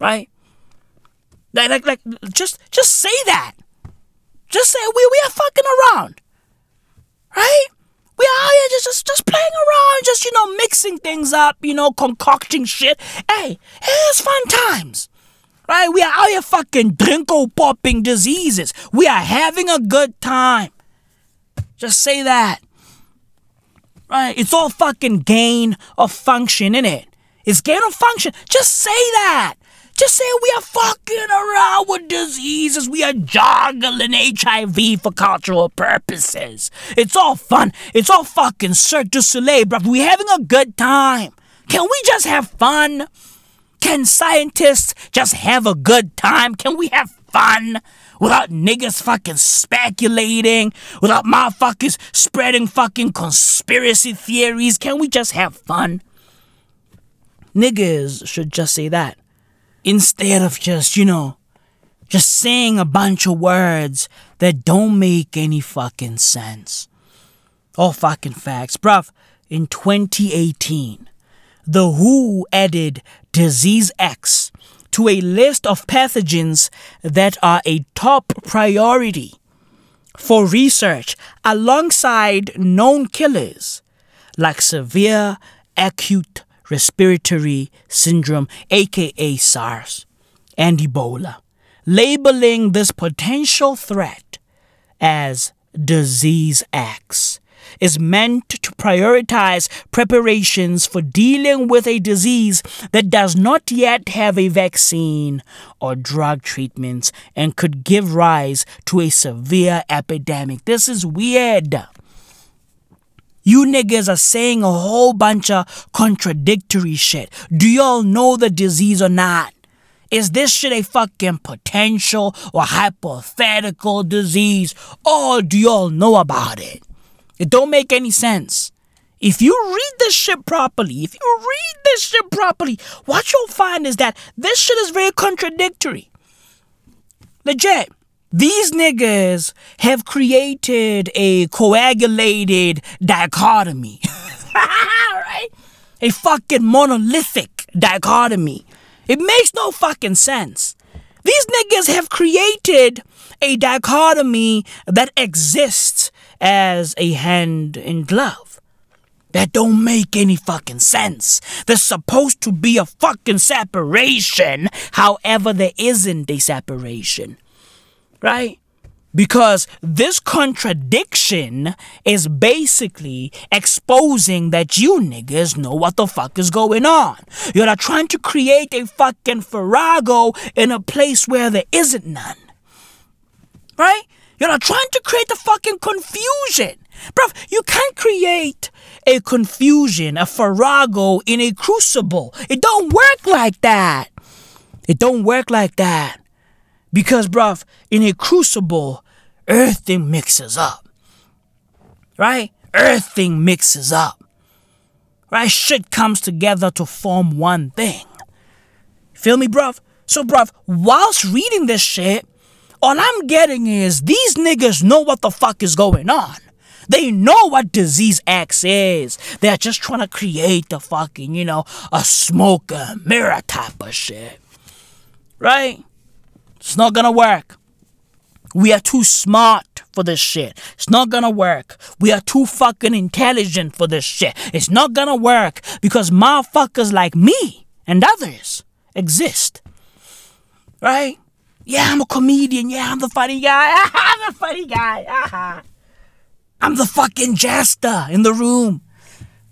Right? Like, like, like, just, just say that. Just say we, we are fucking around, right? We are out here just, just, just playing around, just you know, mixing things up, you know, concocting shit. Hey, it's fun times, right? We are out here fucking drinko popping diseases. We are having a good time. Just say that, right? It's all fucking gain of function, in it. It's gain of function. Just say that. Just say we are fucking around with diseases. We are juggling HIV for cultural purposes. It's all fun. It's all fucking Cirque du Soleil, bruv. We're having a good time. Can we just have fun? Can scientists just have a good time? Can we have fun? Without niggas fucking speculating, without motherfuckers spreading fucking conspiracy theories, can we just have fun? Niggas should just say that instead of just, you know, just saying a bunch of words that don't make any fucking sense. All fucking facts. Bruv, in 2018, The WHO added Disease X to a list of pathogens that are a top priority for research alongside known killers like severe acute respiratory syndrome, aka SARS, and Ebola, labeling this potential threat as Disease X. is meant to prioritize preparations for dealing with a disease that does not yet have a vaccine or drug treatments and could give rise to a severe epidemic. This is weird. You niggas are saying a whole bunch of contradictory shit. Do y'all know the disease or not? Is this shit a fucking potential or hypothetical disease? Or do y'all know about it? It don't make any sense. If you read this shit properly, if you read this shit properly, what you'll find is that this shit is very contradictory. Legit. These niggas have created a coagulated dichotomy. right? A fucking monolithic dichotomy. It makes no fucking sense. These niggas have created a dichotomy that exists as a hand in glove. That don't make any fucking sense. There's supposed to be a fucking separation, however, there isn't a separation right? Because this contradiction is basically exposing that you niggas know what the fuck is going on. You're not trying to create a fucking Farrago in a place where there isn't none. Right? You're trying to create a fucking confusion. Bruv, you can't create a confusion, a Farrago in a crucible. It don't work like that. It don't work like that. Because, bruv, in a crucible, everything mixes up. Right? Everything mixes up. Right? Shit comes together to form one thing. Feel me, bruv? So, bruv, whilst reading this shit, all I'm getting is these niggas know what the fuck is going on. They know what disease X is. They're just trying to create the fucking, you know, a smoke mirror type of shit. Right? It's not gonna work. We are too smart for this shit. It's not gonna work. We are too fucking intelligent for this shit. It's not gonna work because motherfuckers like me and others exist. Right? Yeah, I'm a comedian. Yeah, I'm the funny guy. I'm the funny guy. I'm the fucking jester in the room.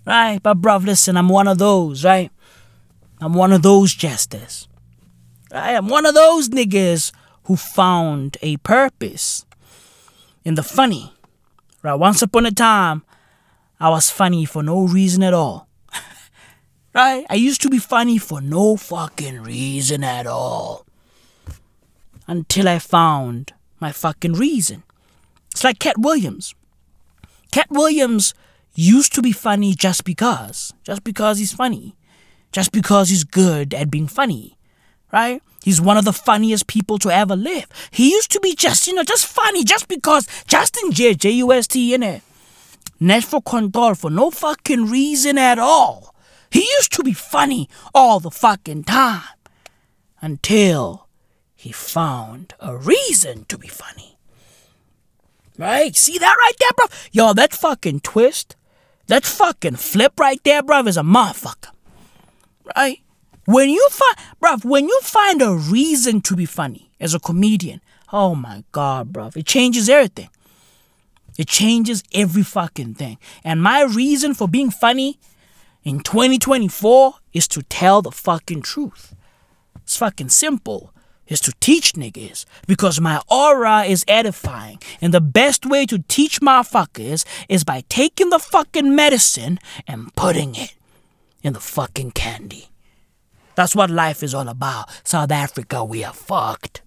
Right? But bruv, listen, I'm one of those, right? I'm one of those jesters. Right? I am one of those niggas who found a purpose in the funny. Right? Once upon a time, I was funny for no reason at all. right? I used to be funny for no fucking reason at all. Until I found my fucking reason. It's like Katt Williams. Katt Williams used to be funny just because. Just because he's funny. Just because he's good at being funny right? He's one of the funniest people to ever live. He used to be just, you know, just funny just because Justin J, J U S T in it. Net for control for no fucking reason at all. He used to be funny all the fucking time until he found a reason to be funny. Right? See that right there, bro? Yo, that fucking twist, that fucking flip right there, bro, is a motherfucker. Right? When you find, bruv, when you find a reason to be funny as a comedian, oh my god, bruv, it changes everything. It changes every fucking thing. And my reason for being funny in 2024 is to tell the fucking truth. It's fucking simple. Is to teach niggas because my aura is edifying. And the best way to teach motherfuckers is by taking the fucking medicine and putting it in the fucking candy. That's what life is all about. South Africa, we are fucked.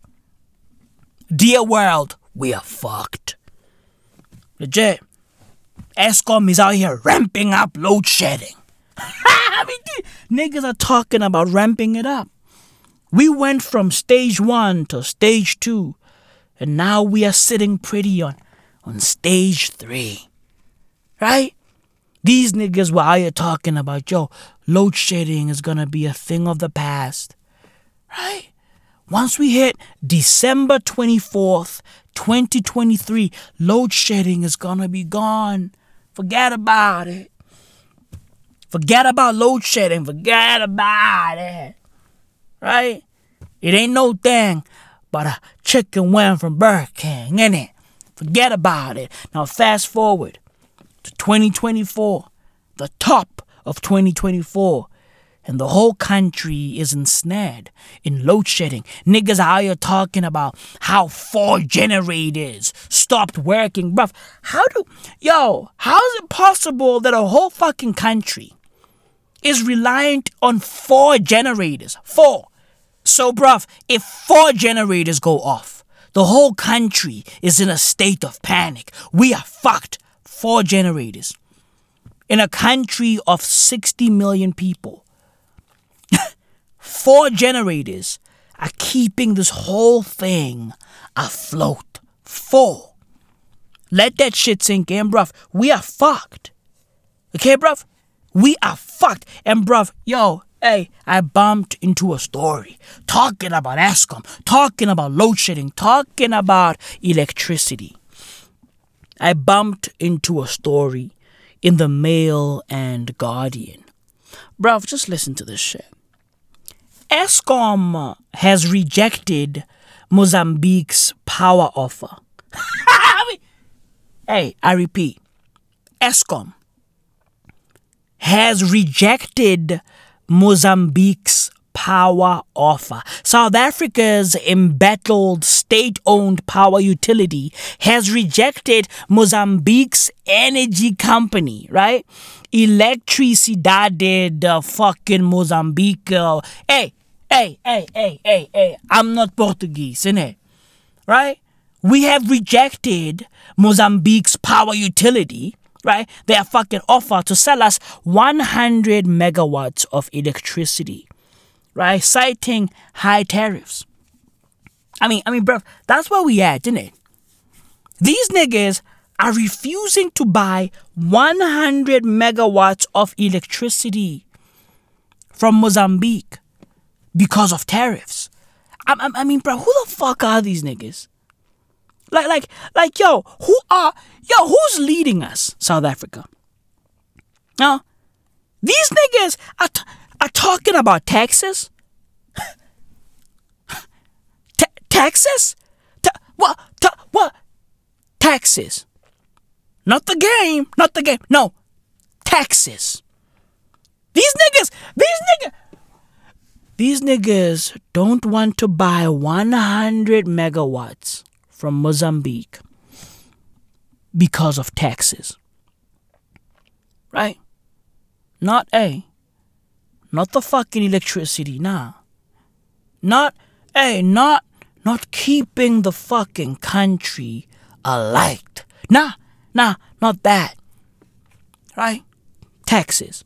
Dear world, we are fucked. Legit. Eskom is out here ramping up load shedding. Niggas are talking about ramping it up. We went from stage one to stage two, and now we are sitting pretty on, on stage three. Right? These niggas were out here talking about, yo, load shedding is gonna be a thing of the past. Right? Once we hit December 24th, 2023, load shedding is gonna be gone. Forget about it. Forget about load shedding. Forget about it. Right? It ain't no thing but a chicken wing from Burger King, innit? Forget about it. Now fast forward to 2024, the top of 2024, and the whole country is ensnared in load shedding. Niggas out here talking about how four generators stopped working. Bruv, how do, yo, how is it possible that a whole fucking country is reliant on four generators? Four. So, bruv, if four generators go off, the whole country is in a state of panic. We are fucked. Four generators. In a country of 60 million people, four generators are keeping this whole thing afloat. Four. Let that shit sink in, bruv. We are fucked. Okay, bruv? We are fucked. And, bruv, yo, hey, I bumped into a story talking about Eskom, talking about load shedding, talking about electricity. I bumped into a story in the Mail and Guardian. Bruv, just listen to this shit. Eskom has rejected Mozambique's power offer. hey, I repeat, Eskom has rejected Mozambique's power offer. South Africa's embattled state owned power utility has rejected Mozambique's energy company, right? Electricidade de fucking Mozambique. Hey, hey, hey, hey, hey, hey. I'm not Portuguese, innit? Right? We have rejected Mozambique's power utility right? They are fucking offer to sell us 100 megawatts of electricity, right? Citing high tariffs. I mean, I mean, bro, that's where we at, isn't it? These niggas are refusing to buy 100 megawatts of electricity from Mozambique because of tariffs. I, I, I mean, bro, who the fuck are these niggas? Like, like, like, yo, who are, yo, who's leading us? South Africa. Now, these niggas are, t- are talking about taxes. Ta- taxes? Ta- what? Ta- what? Taxes. Not the game. Not the game. No. Taxes. These niggas, these niggas, these niggas don't want to buy 100 megawatts from Mozambique because of taxes. Right? Not A. Not the fucking electricity, nah. Not A, not not keeping the fucking country alight. Nah, nah, not that. Right? Taxes.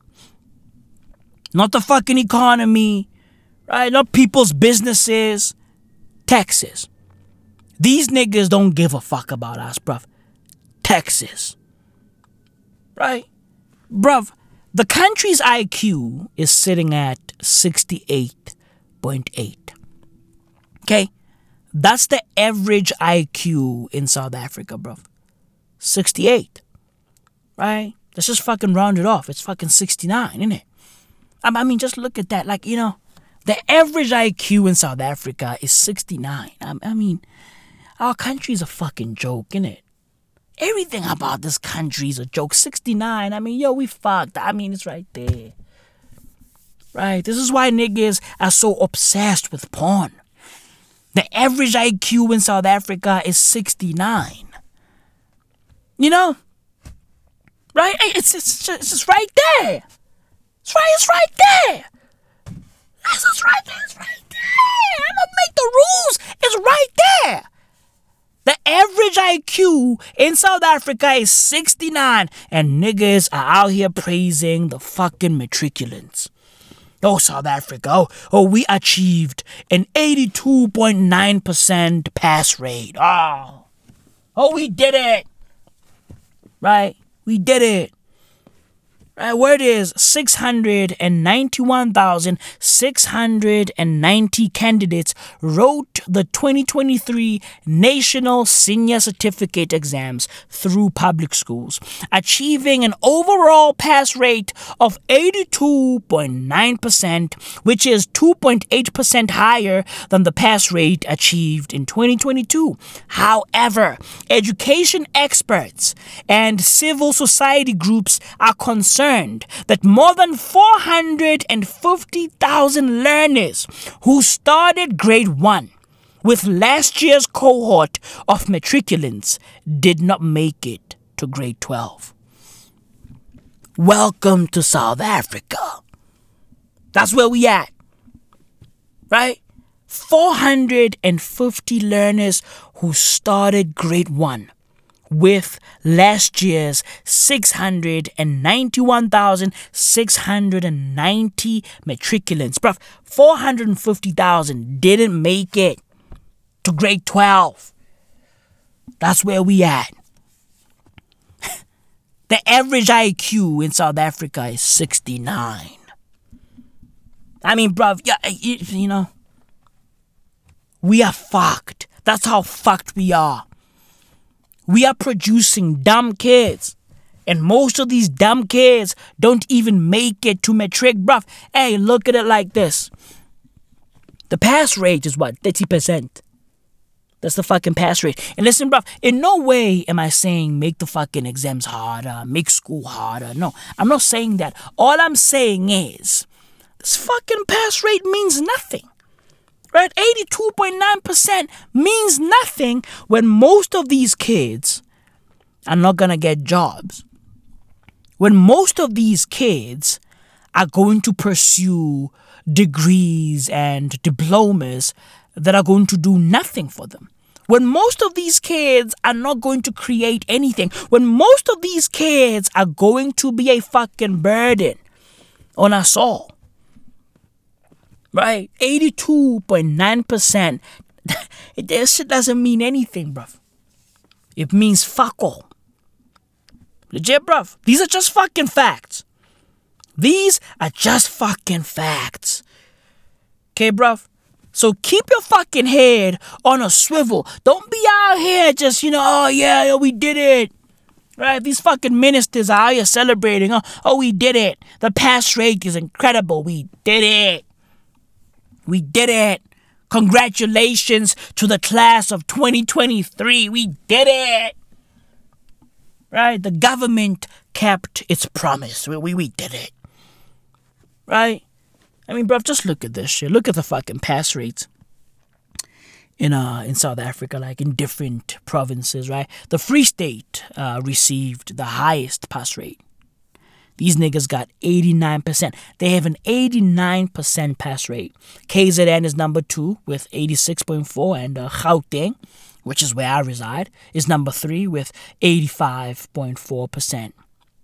Not the fucking economy, right? Not people's businesses. Taxes. These niggas don't give a fuck about us, bruv. Texas. Right? Bruv, the country's IQ is sitting at 68.8. Okay? That's the average IQ in South Africa, bruv. 68. Right? Let's just fucking round it off. It's fucking 69, isn't it? I mean, just look at that. Like, you know, the average IQ in South Africa is 69. I mean, our country's a fucking joke, innit? Everything about this country's a joke. 69, I mean, yo, we fucked. I mean, it's right there. Right? This is why niggas are so obsessed with porn. The average IQ in South Africa is 69. You know? Right? It's, it's, just, it's just right there. It's right, it's right there. It's right there. It's right there. I don't make the rules. It's right there. The average IQ in South Africa is 69, and niggas are out here praising the fucking matriculants. Oh, South Africa, oh, oh we achieved an 82.9% pass rate. Oh, oh, we did it. Right? We did it. Right, word is 691,690 candidates wrote the 2023 National Senior Certificate exams through public schools, achieving an overall pass rate of 82.9%, which is 2.8% higher than the pass rate achieved in 2022. However, education experts and civil society groups are concerned that more than 450,000 learners who started grade 1 with last year's cohort of matriculants did not make it to grade 12. Welcome to South Africa. That's where we at. Right? 450 learners who started grade 1 with last year's 691,690 matriculants. Bruv, 450,000 didn't make it to grade 12. That's where we at. The average IQ in South Africa is 69. I mean, bruv, yeah, you, you know, we are fucked. That's how fucked we are. We are producing dumb kids. And most of these dumb kids don't even make it to matric, bruv. Hey, look at it like this. The pass rate is what? 30%. That's the fucking pass rate. And listen, bruv, in no way am I saying make the fucking exams harder, make school harder. No, I'm not saying that. All I'm saying is this fucking pass rate means nothing. Right? 82.9% means nothing when most of these kids are not going to get jobs. When most of these kids are going to pursue degrees and diplomas that are going to do nothing for them. When most of these kids are not going to create anything. When most of these kids are going to be a fucking burden on us all right? 82.9%. that shit doesn't mean anything, bruv. It means fuck all. Legit, bruv. These are just fucking facts. These are just fucking facts. Okay, bruv? So keep your fucking head on a swivel. Don't be out here just, you know, oh yeah, yeah we did it. Right? These fucking ministers are out here celebrating. Oh, oh, we did it. The pass rate is incredible. We did it. We did it. Congratulations to the class of 2023. We did it. Right? The government kept its promise. We, we, we did it. Right? I mean, bruv, just look at this shit. Look at the fucking pass rates in uh in South Africa, like in different provinces, right? The Free State uh, received the highest pass rate. These niggas got 89%. They have an 89% pass rate. KZN is number two with 86.4, and uh, Gauteng, which is where I reside, is number three with 85.4%.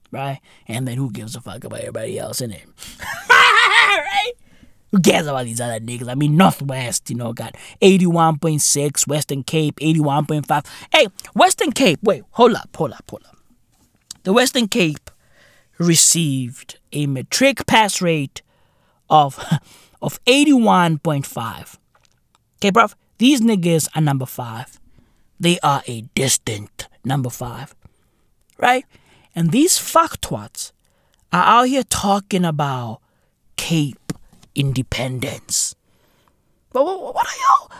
Right? And then who gives a fuck about everybody else in it? right? Who cares about these other niggas? I mean, Northwest, you know, got 81.6, Western Cape, 81.5. Hey, Western Cape, wait, hold up, hold up, hold up. The Western Cape received a matric pass rate of of 81.5. Okay, bruv, these niggas are number five. They are a distant number five. Right? And these fucktwats are out here talking about Cape independence. But what are y'all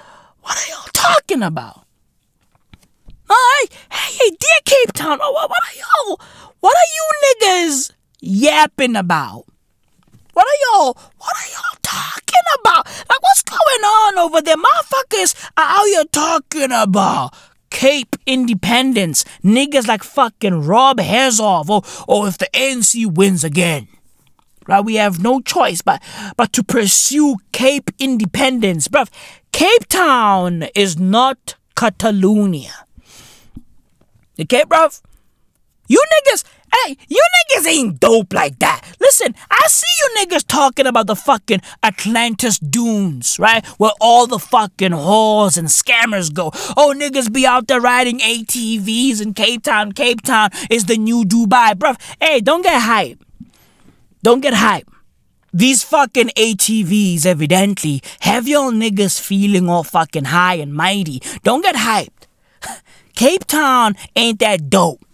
what are y'all talking about? Hey, hey, hey, dear Cape Town, oh, what, are y'all what are you niggas yapping about? What are y'all, what are y'all talking about? Like, what's going on over there? Motherfuckers are out here talking about Cape independence. Niggas like fucking Rob Herzog or, or if the ANC wins again. Right? We have no choice but, but to pursue Cape independence. Bruv, Cape Town is not Catalonia. Okay, bruv? You niggas, hey, you niggas ain't dope like that. Listen, I see you niggas talking about the fucking Atlantis dunes, right? Where all the fucking whores and scammers go. Oh, niggas be out there riding ATVs in Cape Town. Cape Town is the new Dubai, bruv. Hey, don't get hype. Don't get hype. These fucking ATVs evidently have y'all niggas feeling all fucking high and mighty. Don't get hyped. Cape Town ain't that dope.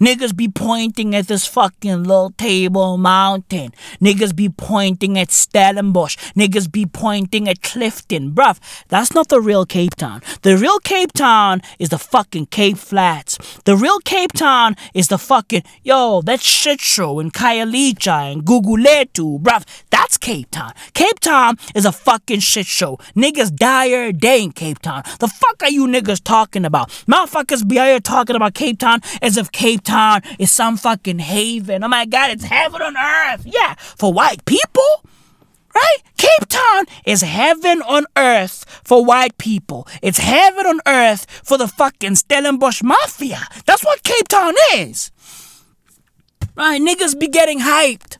Niggas be pointing at this fucking little table mountain. Niggas be pointing at Stellenbosch. Niggas be pointing at Clifton. Bruv, that's not the real Cape Town. The real Cape Town is the fucking Cape Flats. The real Cape Town is the fucking, yo, that shit show in Khayelitsha and Gugulethu. Bruv, that's Cape Town. Cape Town is a fucking shit show. Niggas die every day in Cape Town. The fuck are you niggas talking about? Motherfuckers be out here talking about Cape Town as if Cape Town is some fucking haven. Oh my god, it's heaven on earth. Yeah, for white people. Right? Cape Town is heaven on earth for white people. It's heaven on earth for the fucking Stellenbosch Mafia. That's what Cape Town is. Right? Niggas be getting hyped.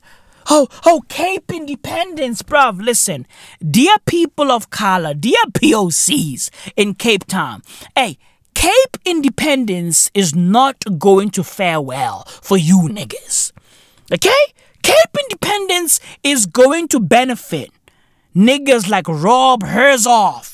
Oh, oh, Cape Independence, bruv. Listen, dear people of color, dear POCs in Cape Town, hey, Cape Independence is not going to fare well for you niggas. Okay? Cape Independence is going to benefit niggas like Rob Herzog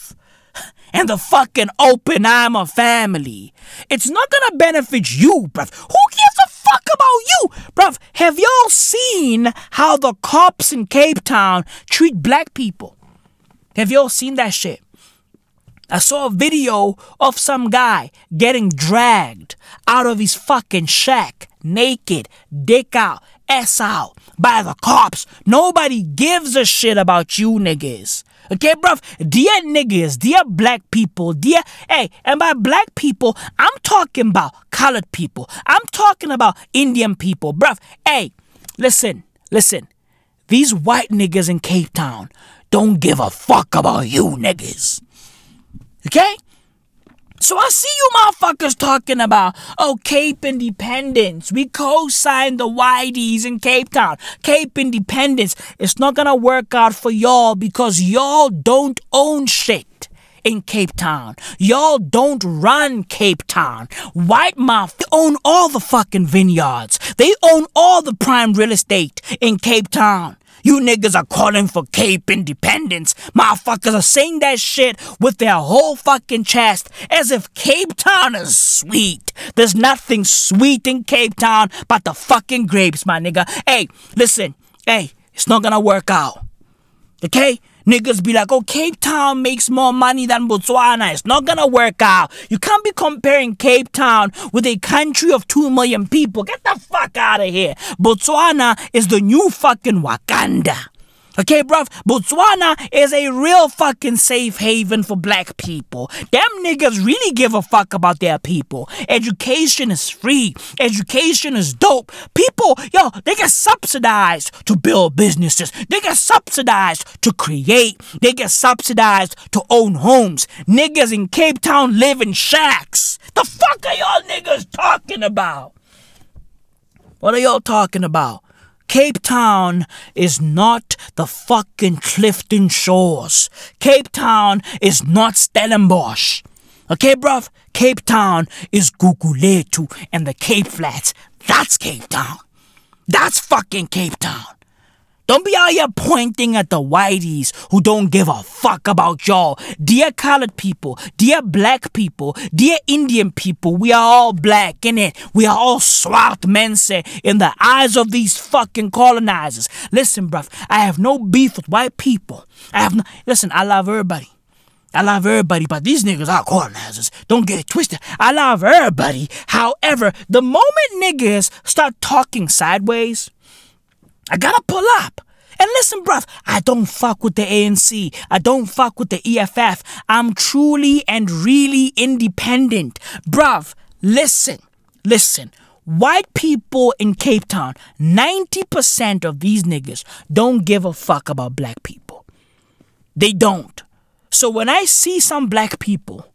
and the fucking Open Oppenheimer family. It's not gonna benefit you, bruv. Who gives a fuck about you? Bruv, have y'all seen how the cops in Cape Town treat black people? Have y'all seen that shit? I saw a video of some guy getting dragged out of his fucking shack, naked, dick out, ass out, by the cops. Nobody gives a shit about you niggas. Okay, bruv? Dear niggas, dear black people, dear, hey, and by black people, I'm talking about colored people. I'm talking about Indian people, bruv. Hey, listen, listen. These white niggas in Cape Town don't give a fuck about you niggas. Okay? So I see you motherfuckers talking about, oh, Cape Independence. We co-signed the YDs in Cape Town. Cape Independence. It's not gonna work out for y'all because y'all don't own shit in Cape Town. Y'all don't run Cape Town. White mouth own all the fucking vineyards. They own all the prime real estate in Cape Town. You niggas are calling for Cape independence. Motherfuckers are saying that shit with their whole fucking chest as if Cape Town is sweet. There's nothing sweet in Cape Town but the fucking grapes, my nigga. Hey, listen. Hey, it's not gonna work out. Okay? Niggas be like, oh, Cape Town makes more money than Botswana. It's not gonna work out. You can't be comparing Cape Town with a country of 2 million people. Get the fuck out of here. Botswana is the new fucking Wakanda. Okay, bruv, Botswana is a real fucking safe haven for black people. Them niggas really give a fuck about their people. Education is free. Education is dope. People, yo, they get subsidized to build businesses. They get subsidized to create. They get subsidized to own homes. Niggas in Cape Town live in shacks. The fuck are y'all niggas talking about? What are y'all talking about? Cape Town is not the fucking Clifton Shores. Cape Town is not Stellenbosch. Okay, bruv? Cape Town is Gugulethu and the Cape Flats. That's Cape Town. That's fucking Cape Town. Don't be out here pointing at the whiteys who don't give a fuck about y'all. Dear colored people, dear black people, dear Indian people, we are all black, innit? We are all swart mense in the eyes of these fucking colonizers. Listen, bruv, I have no beef with white people. I have no. Listen, I love everybody. I love everybody, but these niggas are colonizers. Don't get it twisted. I love everybody. However, the moment niggas start talking sideways, I gotta pull up. And listen, bruv, I don't fuck with the ANC. I don't fuck with the EFF. I'm truly and really independent. Bruv, listen, listen. White people in Cape Town, 90% of these niggas don't give a fuck about black people. They don't. So when I see some black people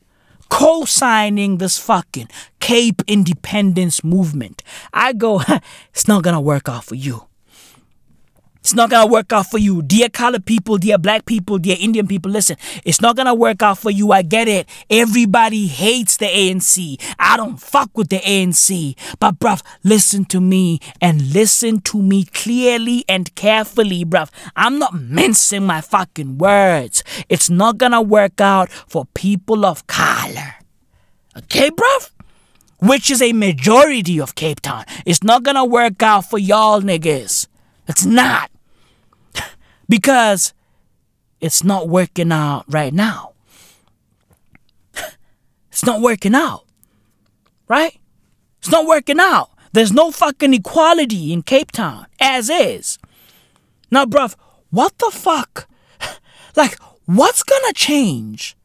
co signing this fucking Cape independence movement, I go, it's not gonna work out for you. It's not gonna work out for you. Dear colored people, dear black people, dear Indian people, listen, it's not gonna work out for you. I get it. Everybody hates the ANC. I don't fuck with the ANC. But bruv, listen to me and listen to me clearly and carefully, bruv. I'm not mincing my fucking words. It's not gonna work out for people of color. Okay, bruv? Which is a majority of Cape Town. It's not gonna work out for y'all niggas. It's not because it's not working out right now. It's not working out. Right? It's not working out. There's no fucking equality in Cape Town as is. Now, bruv, what the fuck? Like, what's gonna change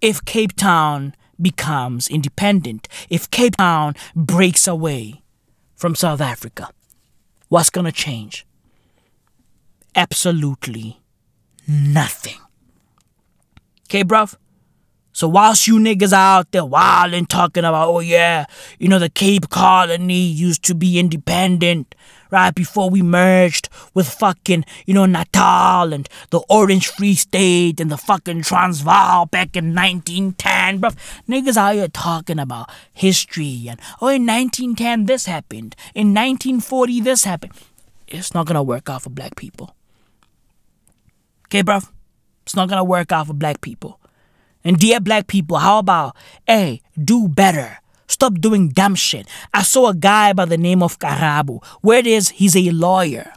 if Cape Town becomes independent? If Cape Town breaks away from South Africa? What's gonna change? Absolutely nothing. Okay, bruv? So whilst you niggas are out there wilding talking about, oh yeah, you know, the Cape Colony used to be independent, right before we merged with fucking, you know, Natal and the Orange Free State and the fucking Transvaal back in 1910, bruv. Niggas out here talking about history and, oh, in 1910 this happened, in 1940 this happened. It's not gonna work out for black people. Okay, bruv? It's not gonna work out for black people. And dear black people, how about, hey, do better. Stop doing dumb shit. I saw a guy by the name of Karabo. Where it is, he's a lawyer,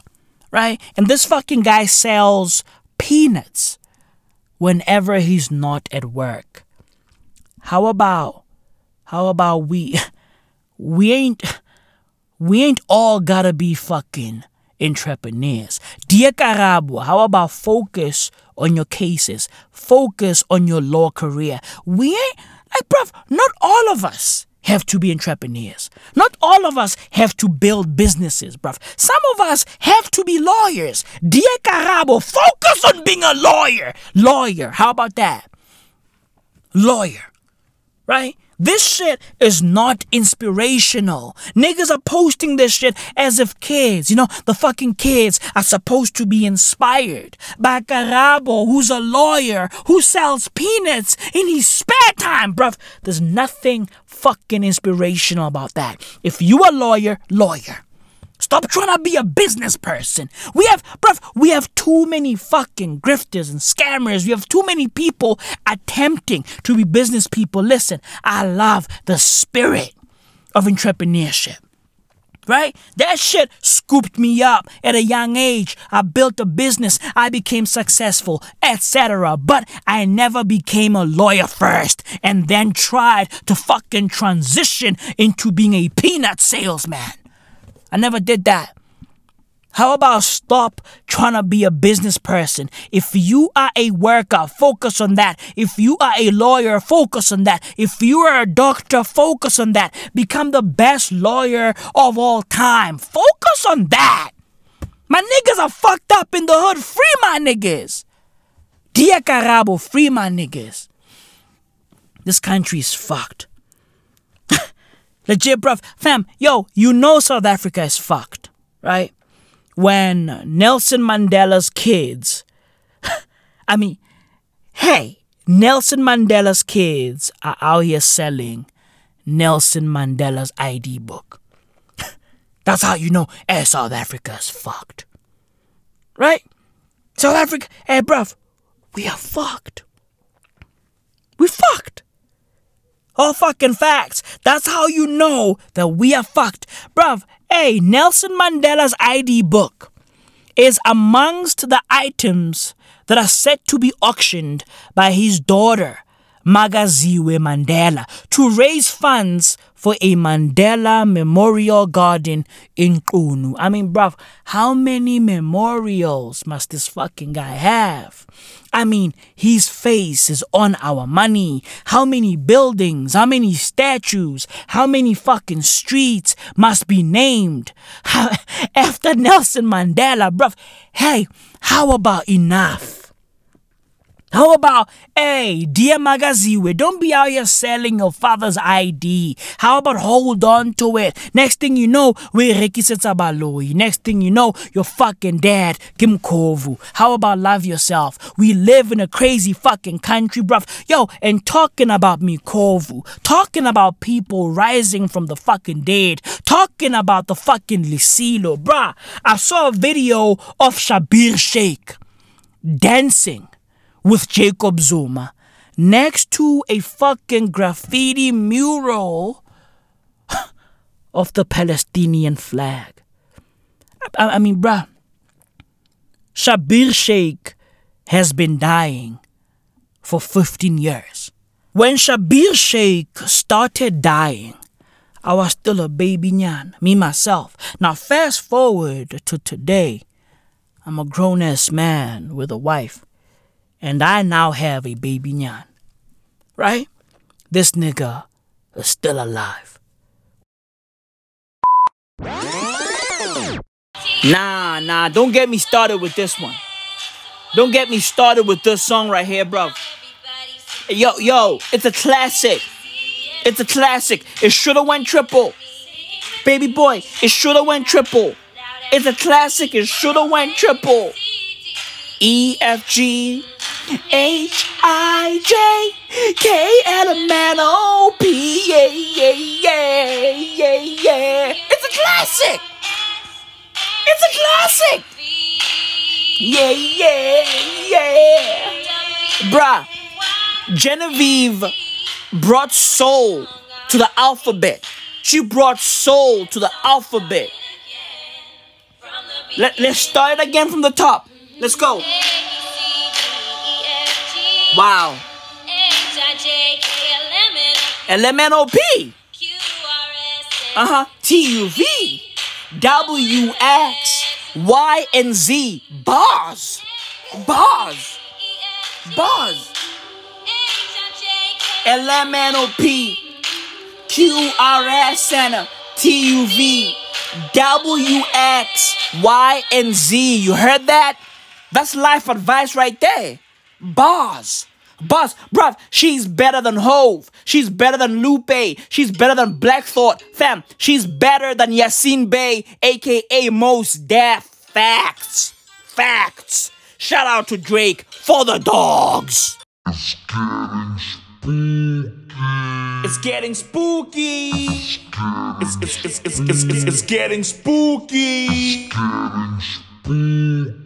right? And this fucking guy sells peanuts whenever he's not at work. How about, how about we, we ain't, we ain't all gotta be fucking entrepreneurs. Dear Karabo, how about focus on your cases? Focus on your law career. We ain't, like, bruv, not all of us have to be entrepreneurs. Not all of us have to build businesses, bruv. Some of us have to be lawyers. Dear Karabo, focus on being a lawyer. Lawyer, how about that? Lawyer, right? This shit is not inspirational. Niggas are posting this shit as if kids, you know, the fucking kids are supposed to be inspired by Karabo, who's a lawyer, who sells peanuts in his spare time, bruv. There's nothing fucking inspirational about that. If you a lawyer, lawyer. Stop trying to be a business person. We have, bruv, we have too many fucking grifters and scammers. We have too many people attempting to be business people. Listen, I love the spirit of entrepreneurship. Right? That shit scooped me up at a young age. I built a business, I became successful, etc. But I never became a lawyer first and then tried to fucking transition into being a peanut salesman. I never did that. How about stop trying to be a business person? If you are a worker, focus on that. If you are a lawyer, focus on that. If you are a doctor, focus on that. Become the best lawyer of all time. Focus on that. My niggas are fucked up in the hood. Free my niggas. Dear Karabo, free my niggas. This country is fucked. Legit, bruv. Fam, yo, you know South Africa is fucked, right? When Nelson Mandela's kids, I mean, hey, Nelson Mandela's kids are out here selling Nelson Mandela's ID book. That's how you know, hey, South Africa's fucked. Right? South Africa, hey, bruv, we are fucked. We fucked. All fucking facts. That's how you know that we are fucked. Bruv, hey, Nelson Mandela's ID book is amongst the items that are set to be auctioned by his daughter, Makaziwe Mandela, to raise funds for a Mandela Memorial Garden in Qunu. I mean, bruv, how many memorials must this fucking guy have? I mean, his face is on our money. How many buildings, how many statues, how many fucking streets must be named after Nelson Mandela, bruv? Hey, how about enough? How about, hey, dear Makaziwe, don't be out here selling your father's ID. How about hold on to it? Next thing you know, we rekisetsa baloyi. Next thing you know, your fucking dad, Kim Kovu. How about love yourself? We live in a crazy fucking country, bruv. Yo, and talking about Mikovu, talking about people rising from the fucking dead, talking about the fucking Lisilo, bruh. I saw a video of Schabir Shaik dancing with Jacob Zuma next to a fucking graffiti mural of the Palestinian flag. I, I mean, bruh, Schabir Shaik has been dying for 15 years. When Schabir Shaik started dying, I was still a baby nyan, me myself. Now, fast forward to today, I'm a grown ass man with a wife and I now have a baby nyan. Right? This nigga is still alive. Nah, nah, don't get me started with this one. Don't get me started with this song right here, bro. Yo, yo, it's a classic. It's a classic. It shoulda went triple. Baby boy, it shoulda went triple. It's a classic. It shoulda went triple. E F G H I J K L M N O oh, P. Yeah, yeah, yeah, yeah, yeah. It's a classic. It's a classic. Yeah, yeah, yeah. Bruh, Genevieve brought soul to the alphabet. She brought soul to the alphabet. Let, let's start again from the top. Let's go. Wow. LMNOP. Uh huh. T U V. W X Y and Z. Bars. Bars. Bars. LMNOP. QRS and TUV. W X Y and Z. You heard that? That's life advice right there. Bars. Bars. Bruv, she's better than Hov. She's better than Lupe. She's better than Black Thought. Fam, she's better than Yasiin Bey, aka Mos Def. Facts. Facts. Shout out to Drake for the dogs. It's getting spooky. It's getting spooky. it's it's it's it's it's, it's getting spooky. It's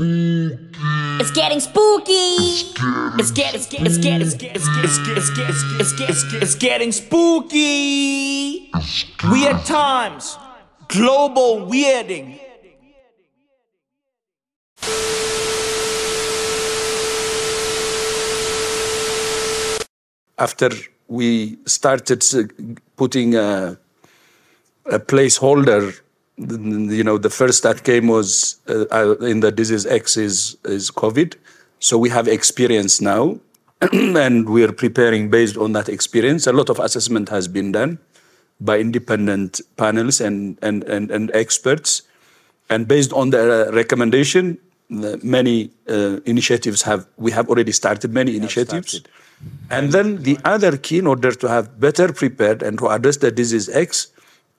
It's getting spooky. It's getting it's it's getting it's it's getting it's getting spooky. Weird times. Global weirding. After we started putting a, a placeholder you know, the first that came was uh, uh, in the disease X is, is COVID. So we have experience now, and we are preparing based on that experience. A lot of assessment has been done by independent panels and, and, and, and experts. And based on the recommendation, the many uh, initiatives have, we have already started many initiatives. And then the other key, in order to have better prepared and to address the disease X,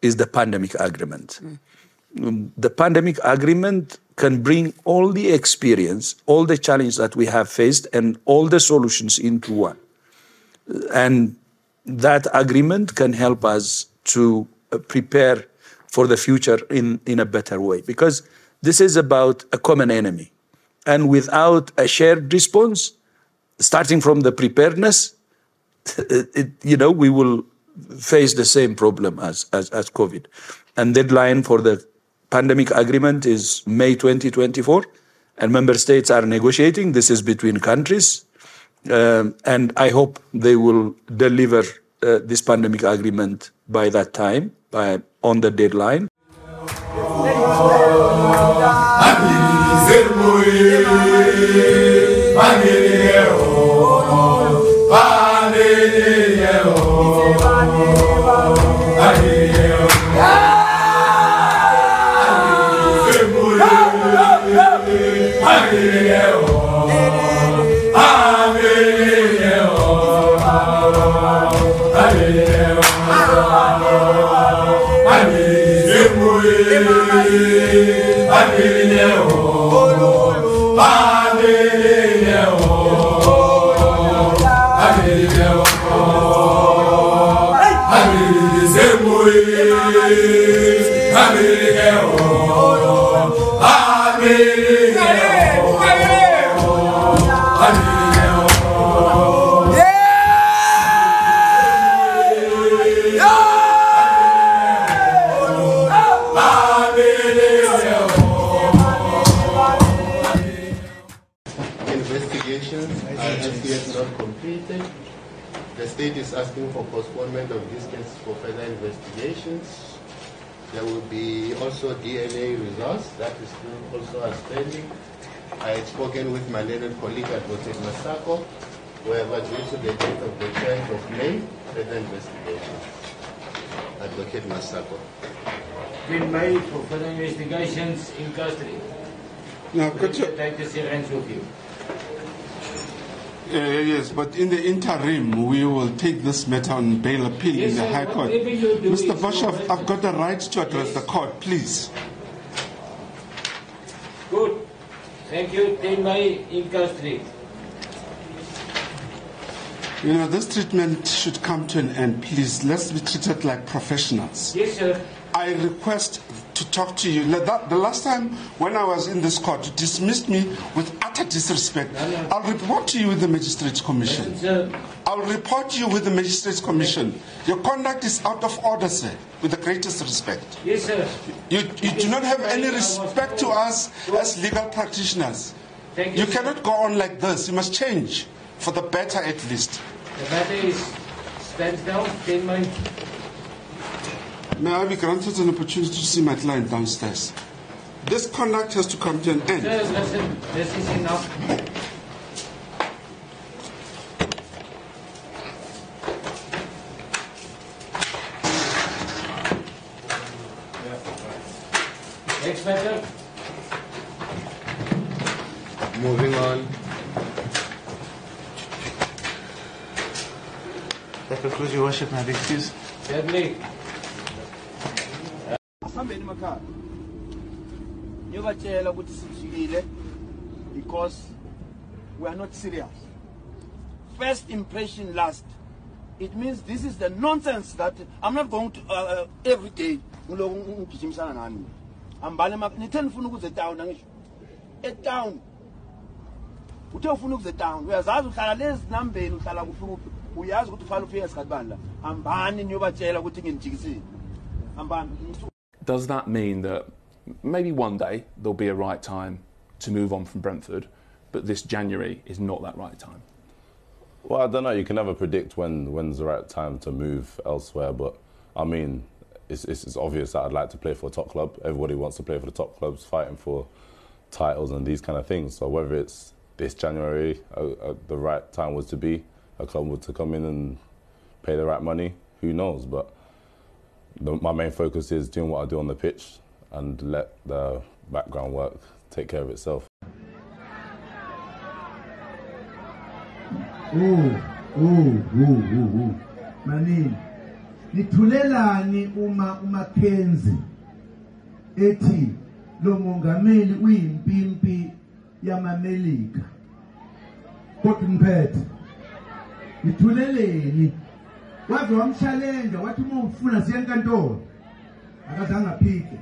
is the pandemic agreement. Um, The pandemic agreement can bring all the experience, all the challenges that we have faced, and all the solutions into one. And that agreement can help us to uh, prepare for the future in, in a better way because this is about a common enemy. And without a shared response, starting from the preparedness, it, you know, we will face the same problem as, as, as COVID. And deadline for the pandemic agreement is May 2024, and member states are negotiating. This is between countries, um, and I hope they will deliver uh, this pandemic agreement by that time, by on the deadline. Is asking for postponement of this case for further investigations. There will be also DNA results, that is still also outstanding. I had spoken with my learned colleague Advocate Masako, who have agreed to the date of the 10th of May, further investigations. Advocate Masako. been made for further investigations in custody. Now, could you, the take the syringe with you. Uh, yes, but in the interim, we will take this matter on bail appeal Yes, in the sir, High Court. whatever you do Mr. Bashov, I've got the right to address the court, please. Good. Thank you. 10 May in custody. You know, this treatment should come to an end, please. Let's be treated like professionals. Yes, sir. I request to talk to you. That- The last time when I was in this court, you dismissed me with utter disrespect. I'll report to you with the Magistrates Commission. I'll report to you with the Magistrates Commission. Your conduct is out of order, sir, with the greatest respect. yes, sir. You, you do not have any respect to us as legal practitioners. Thank you. You cannot go on like this. You must change, for the better at least. The matter is stands down. 10 May. May I be granted an opportunity to see my client downstairs? This conduct has to come to an end. Sir, listen. This is enough. Next matter. Moving on. That concludes your worship, my excuse. Certainly. Asihambeni emakhaya. Ngiyobatshela ukuthi sijikile because we are not serious. First impression last. It means this is the nonsense that i'm not going to uh, uh, every day ngiloku ngigijimisana nani hambani nithe nifuna ukuze etown angisho. Etown. Uthe ufuna ukuze etown. Uyazazi uhlala lezi nambeni uhlala kufuphi uyazi ukuthi ufana ufike esikhathi bani la. Hambani niyobatshela ukuthi nginijikisile. Hambani Does that mean that maybe one day there'll be a right time to move on from Brentford, but this January is not that right time? Well, I don't know. You can never predict when when's the right time to move elsewhere. But I mean, it's, it's, it's obvious that I'd like to play for a top club. Everybody wants to play for the top clubs, fighting for titles and these kind of things. So whether it's this January, uh, uh, the right time was to be a club was to come in and pay the right money. Who knows? But the, my main focus is doing what I do on the pitch and let the background work take care of itself. Oh, oh, oh, oh, oh. Manini. Nithulelani uma uMackenzie ethi lo mongameli uyimpimpi yamamelika. Kodwa niphethe. Nithuleleni. Waze wamshalenja wathi uma ufuna siya enkantolo. Akazange aphike.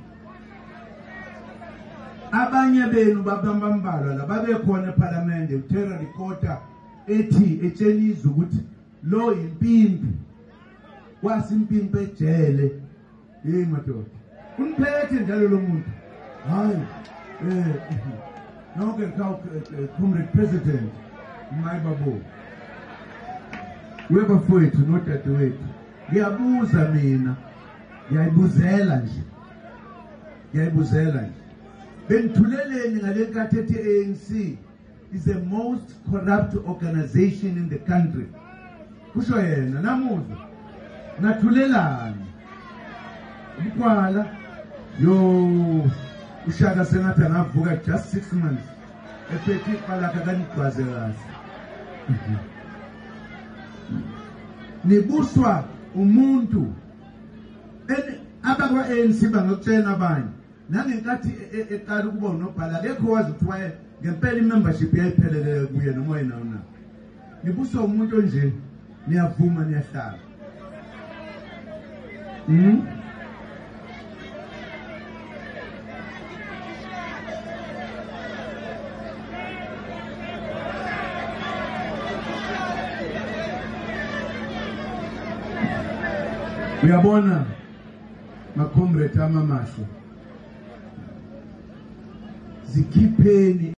abanye benu babambalwa la babekhona eParliament uTerra Ricotta ethi etsheliza ukuthi lo yimpimpi wasimpimpi ejele hey madoda uniphethe njalo lo muntu hayi eh nonke ngikaw comrade president mayibabo webafowethu nodadewethu ngiyabuza mina. Ngiyayibuzela nje. Ngiyayibuzela nje. Benithuleleni ngale nkathi ethi ANC is the most corrupt organization in the country. Kusho yena namuzwa nathulelani. Umkwala. Yo ushaka sengathi angavuka just six months. Ephethe iqalakhe kanigcwaze kahle. Nibuswa umuntu. abakwa-ANC bangakutshena abanye. Nangenkathi e- e- eqala ukuba unobhala akekho wazi ukuthi waye ngempela i-membership yayiphelele kuye noma yena na nibuswa umuntu onje niyavuma niyahlala. Hmm? uyabona uh, makomreta amamaso zikhipeni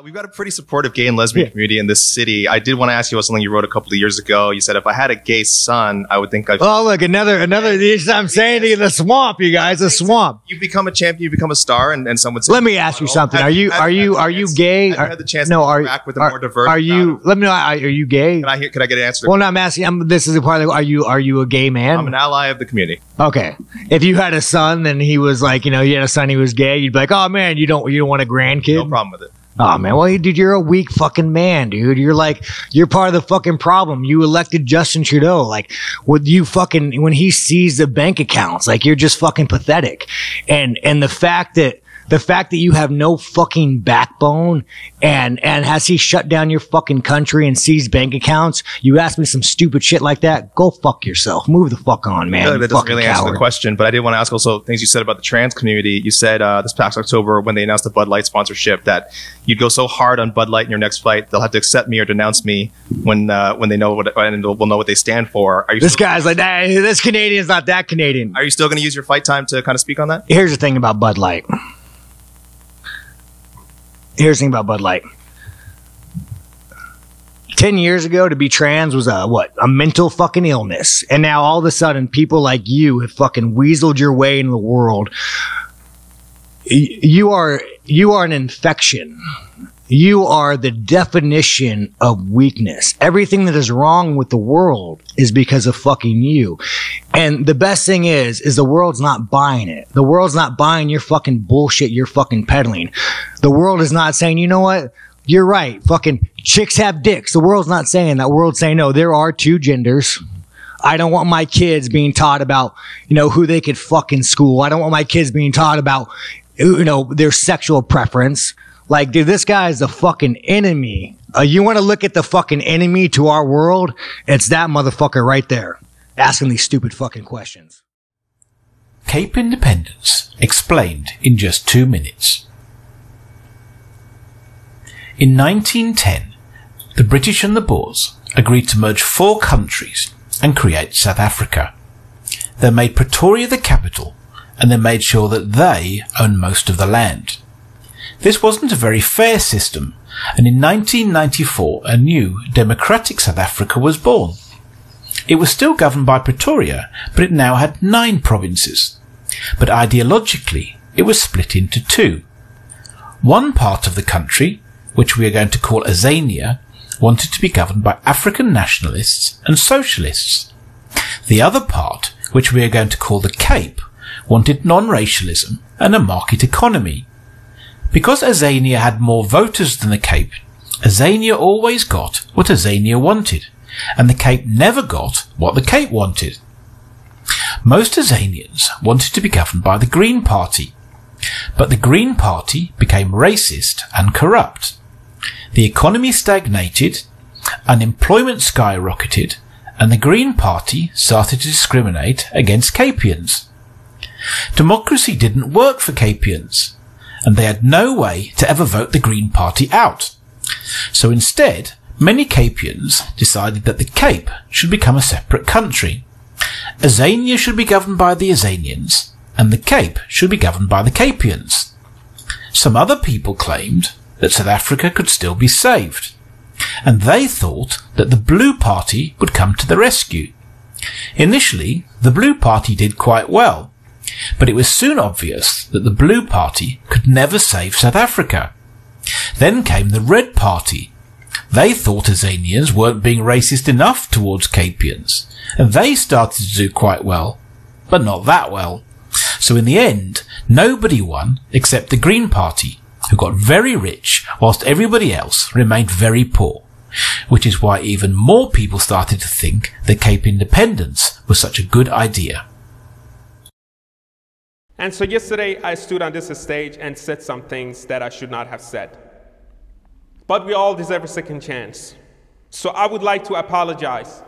Uh, we've got a pretty supportive gay and lesbian community in this city. I did want to ask you about something you wrote a couple of years ago. You said if I had a gay son, I would think I've. Oh, look, another, another, I'm saying to you, the swamp, you guys, the swamp. you become a champion, you become a star, and, and someone. Let me ask you something. Are you, are you, are you gay? Have you had the chance no, to are, interact with a are, more diverse Are you, let me know, are, are you gay? Can I hear? Can I get an answer? Well, no, I'm asking, I'm, this is a part of, the- are you, are you a gay man? I'm an ally of the community. Okay. If you had a son and he was like, you know, you had a son, he was gay, you'd be like, oh man, you don't, you don't want a grandkid? No problem with it. Oh man, well, dude, you're a weak fucking man, dude. You're like, you're part of the fucking problem. You elected Justin Trudeau. Like, with you fucking, when he sees the bank accounts, like, you're just fucking pathetic. And, and the fact that, the fact that you have no fucking backbone and, and has he shut down your fucking country and seized bank accounts? You ask me some stupid shit like that? Go fuck yourself. Move the fuck on, man. I feel like that doesn't really answer the question, but I did want to ask also things you said about the trans community. You said uh, this past October when they announced the Bud Light sponsorship that you'd go so hard on Bud Light in your next flight they'll have to accept me or denounce me when uh, when they know what and will know what they stand for. Are you This guy's like, hey, this Canadian's not that Canadian. Are you still going to use your fight time to kind of speak on that? Here's the thing about Bud Light. Here's the thing about Bud Light. Ten years ago, to be trans was a what? A mental fucking illness, and now all of a sudden, people like you have fucking weaseled your way into the world. You are you are an infection. You are the definition of weakness. Everything that is wrong with the world is because of fucking you. And the best thing is, is the world's not buying it. The world's not buying your fucking bullshit you're fucking peddling. The world is not saying, you know what? You're right. Fucking chicks have dicks. The world's not saying that. World's saying, no, there are two genders. I don't want my kids being taught about, you know, who they could fuck in school. I don't want my kids being taught about, you know, their sexual preference. Like, dude, this guy is the fucking enemy. Uh, you want to look at the fucking enemy to our world? It's that motherfucker right there asking these stupid fucking questions. Cape Independence explained in just two minutes. In 1910, the British and the Boers agreed to merge four countries and create South Africa. They made Pretoria the capital and they made sure that they owned most of the land. This wasn't a very fair system, and in 1994 a new democratic South Africa was born. It was still governed by Pretoria, but it now had nine provinces. But ideologically, it was split into two. One part of the country, which we are going to call Azania, wanted to be governed by African nationalists and socialists. The other part, which we are going to call the Cape, wanted non-racialism and a market economy. Because Azania had more voters than the Cape, Azania always got what Azania wanted, and the Cape never got what the Cape wanted. Most Azanians wanted to be governed by the Green Party, but the Green Party became racist and corrupt. The economy stagnated, unemployment skyrocketed, and the Green Party started to discriminate against Capians. Democracy didn't work for Capians, and they had no way to ever vote the Green Party out. So instead, many Capians decided that the Cape should become a separate country. Azania should be governed by the Azanians, and the Cape should be governed by the Capians. Some other people claimed that South Africa could still be saved, and they thought that the Blue Party would come to the rescue. Initially, the Blue Party did quite well, But it was soon obvious that the Blue Party could never save South Africa. Then came the Red Party. They thought Azanians weren't being racist enough towards Capians, and they started to do quite well, but not that well. So in the end, nobody won except the Green Party, who got very rich whilst everybody else remained very poor. Which is why even more people started to think that Cape independence was such a good idea. And so yesterday I stood on this stage and said some things that I should not have said. But we all deserve a second chance. So I would like to apologize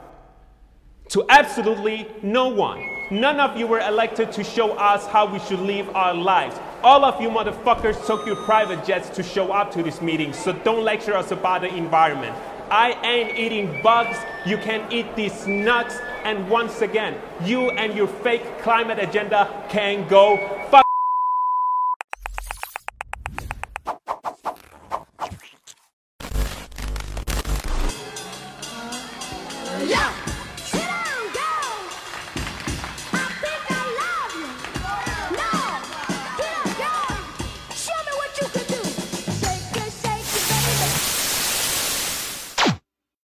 to absolutely no one. None of you were elected to show us how we should live our lives. All of you motherfuckers took your private jets to show up to this meeting, so don't lecture us about the environment. I ain't eating bugs, you can eat these nuts, and once again, you and your fake climate agenda can go fuck